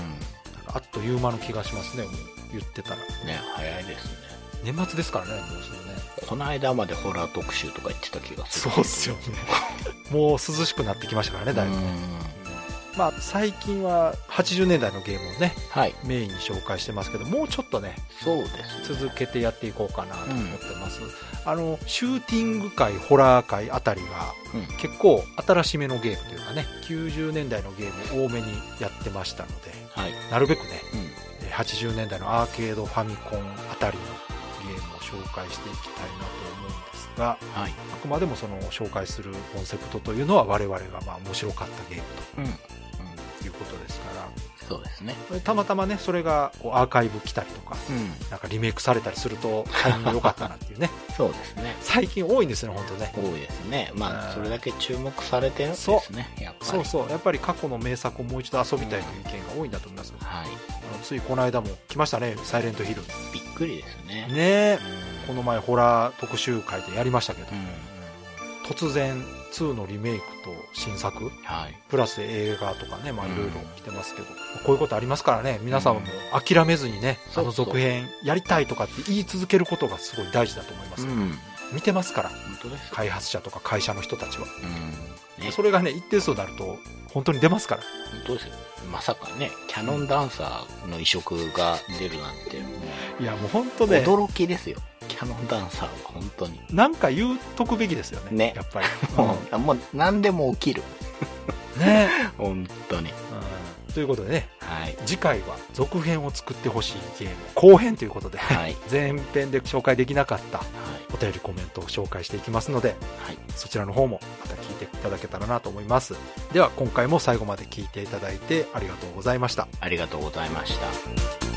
あっという間の気がしますね、もう言ってたら。ね早いですね。年末ですからね、もうすぐね。この間までホラー特集とか言ってた気がする。そうっすよね。もう涼しくなってきましたからね、だいぶね。まあ、最近は80年代のゲームをね、はい。メインに紹介してますけど、もうちょっとね、そうですね。続けてやっていこうかなと思ってます。あの、シューティング界、ホラー界あたりが、うん。結構新しめのゲームというかね、90年代のゲームを多めにやってましたので、はい。なるべくね、うん。えー80年代のアーケード、ファミコンあたりのゲームを紹介していきたいなと思うんですが、はい。あくまでもその紹介するコンセプトというのは我々がまあ面白かったゲームうん。うん。ということですから、そうですね。たまたまね、それがこうアーカイブ来たりとか、うん。なんかリメイクされたりするとタイミング良かったなっていうね。そうですね。最近多いんですよね、本当ね。多いですね。まうんあ、それだけ注目されてるんですね。やっぱり。そうそう。やっぱり過去の名作をもう一度遊びたいという意見が多いんだと思います。はい。あのついこの間も来ましたね、サイレントヒル。びっくりですね。ねえうん。この前ホラー特集会でやりましたけどう、ん。突然2のリメイクと新作、はい。プラス映画とかね、まあうんいろいろ来てますけど、こういうことありますからね、皆さんも諦めずにね、あのそうそう続編やりたいとかって言い続けることがすごい大事だと思います。うん。見てますから。開発者とか会社の人たちは。うん。ね。それがね、一定数になると、本当に出ますから。本当ですよ。まさかね、キャノンダンサーの移植が出るなんて、もいや、もう本当うね、驚きですよ。キャノンダンサーは本当に。なんか言うとくべきですよね。ねやっぱり。[LAUGHS] もう、もう何でも起きる。う [LAUGHS] んね、本当に。うん。ということでね、はい。次回は続編を作ってほしいゲーム後編ということで、はい。[LAUGHS] 前編で紹介できなかったはい。お便りコメントを紹介していきますので、はい。そちらの方もまた聞いていただけたらなと思います。では今回も最後まで聞いていただいてありがとうございました。ありがとうございました。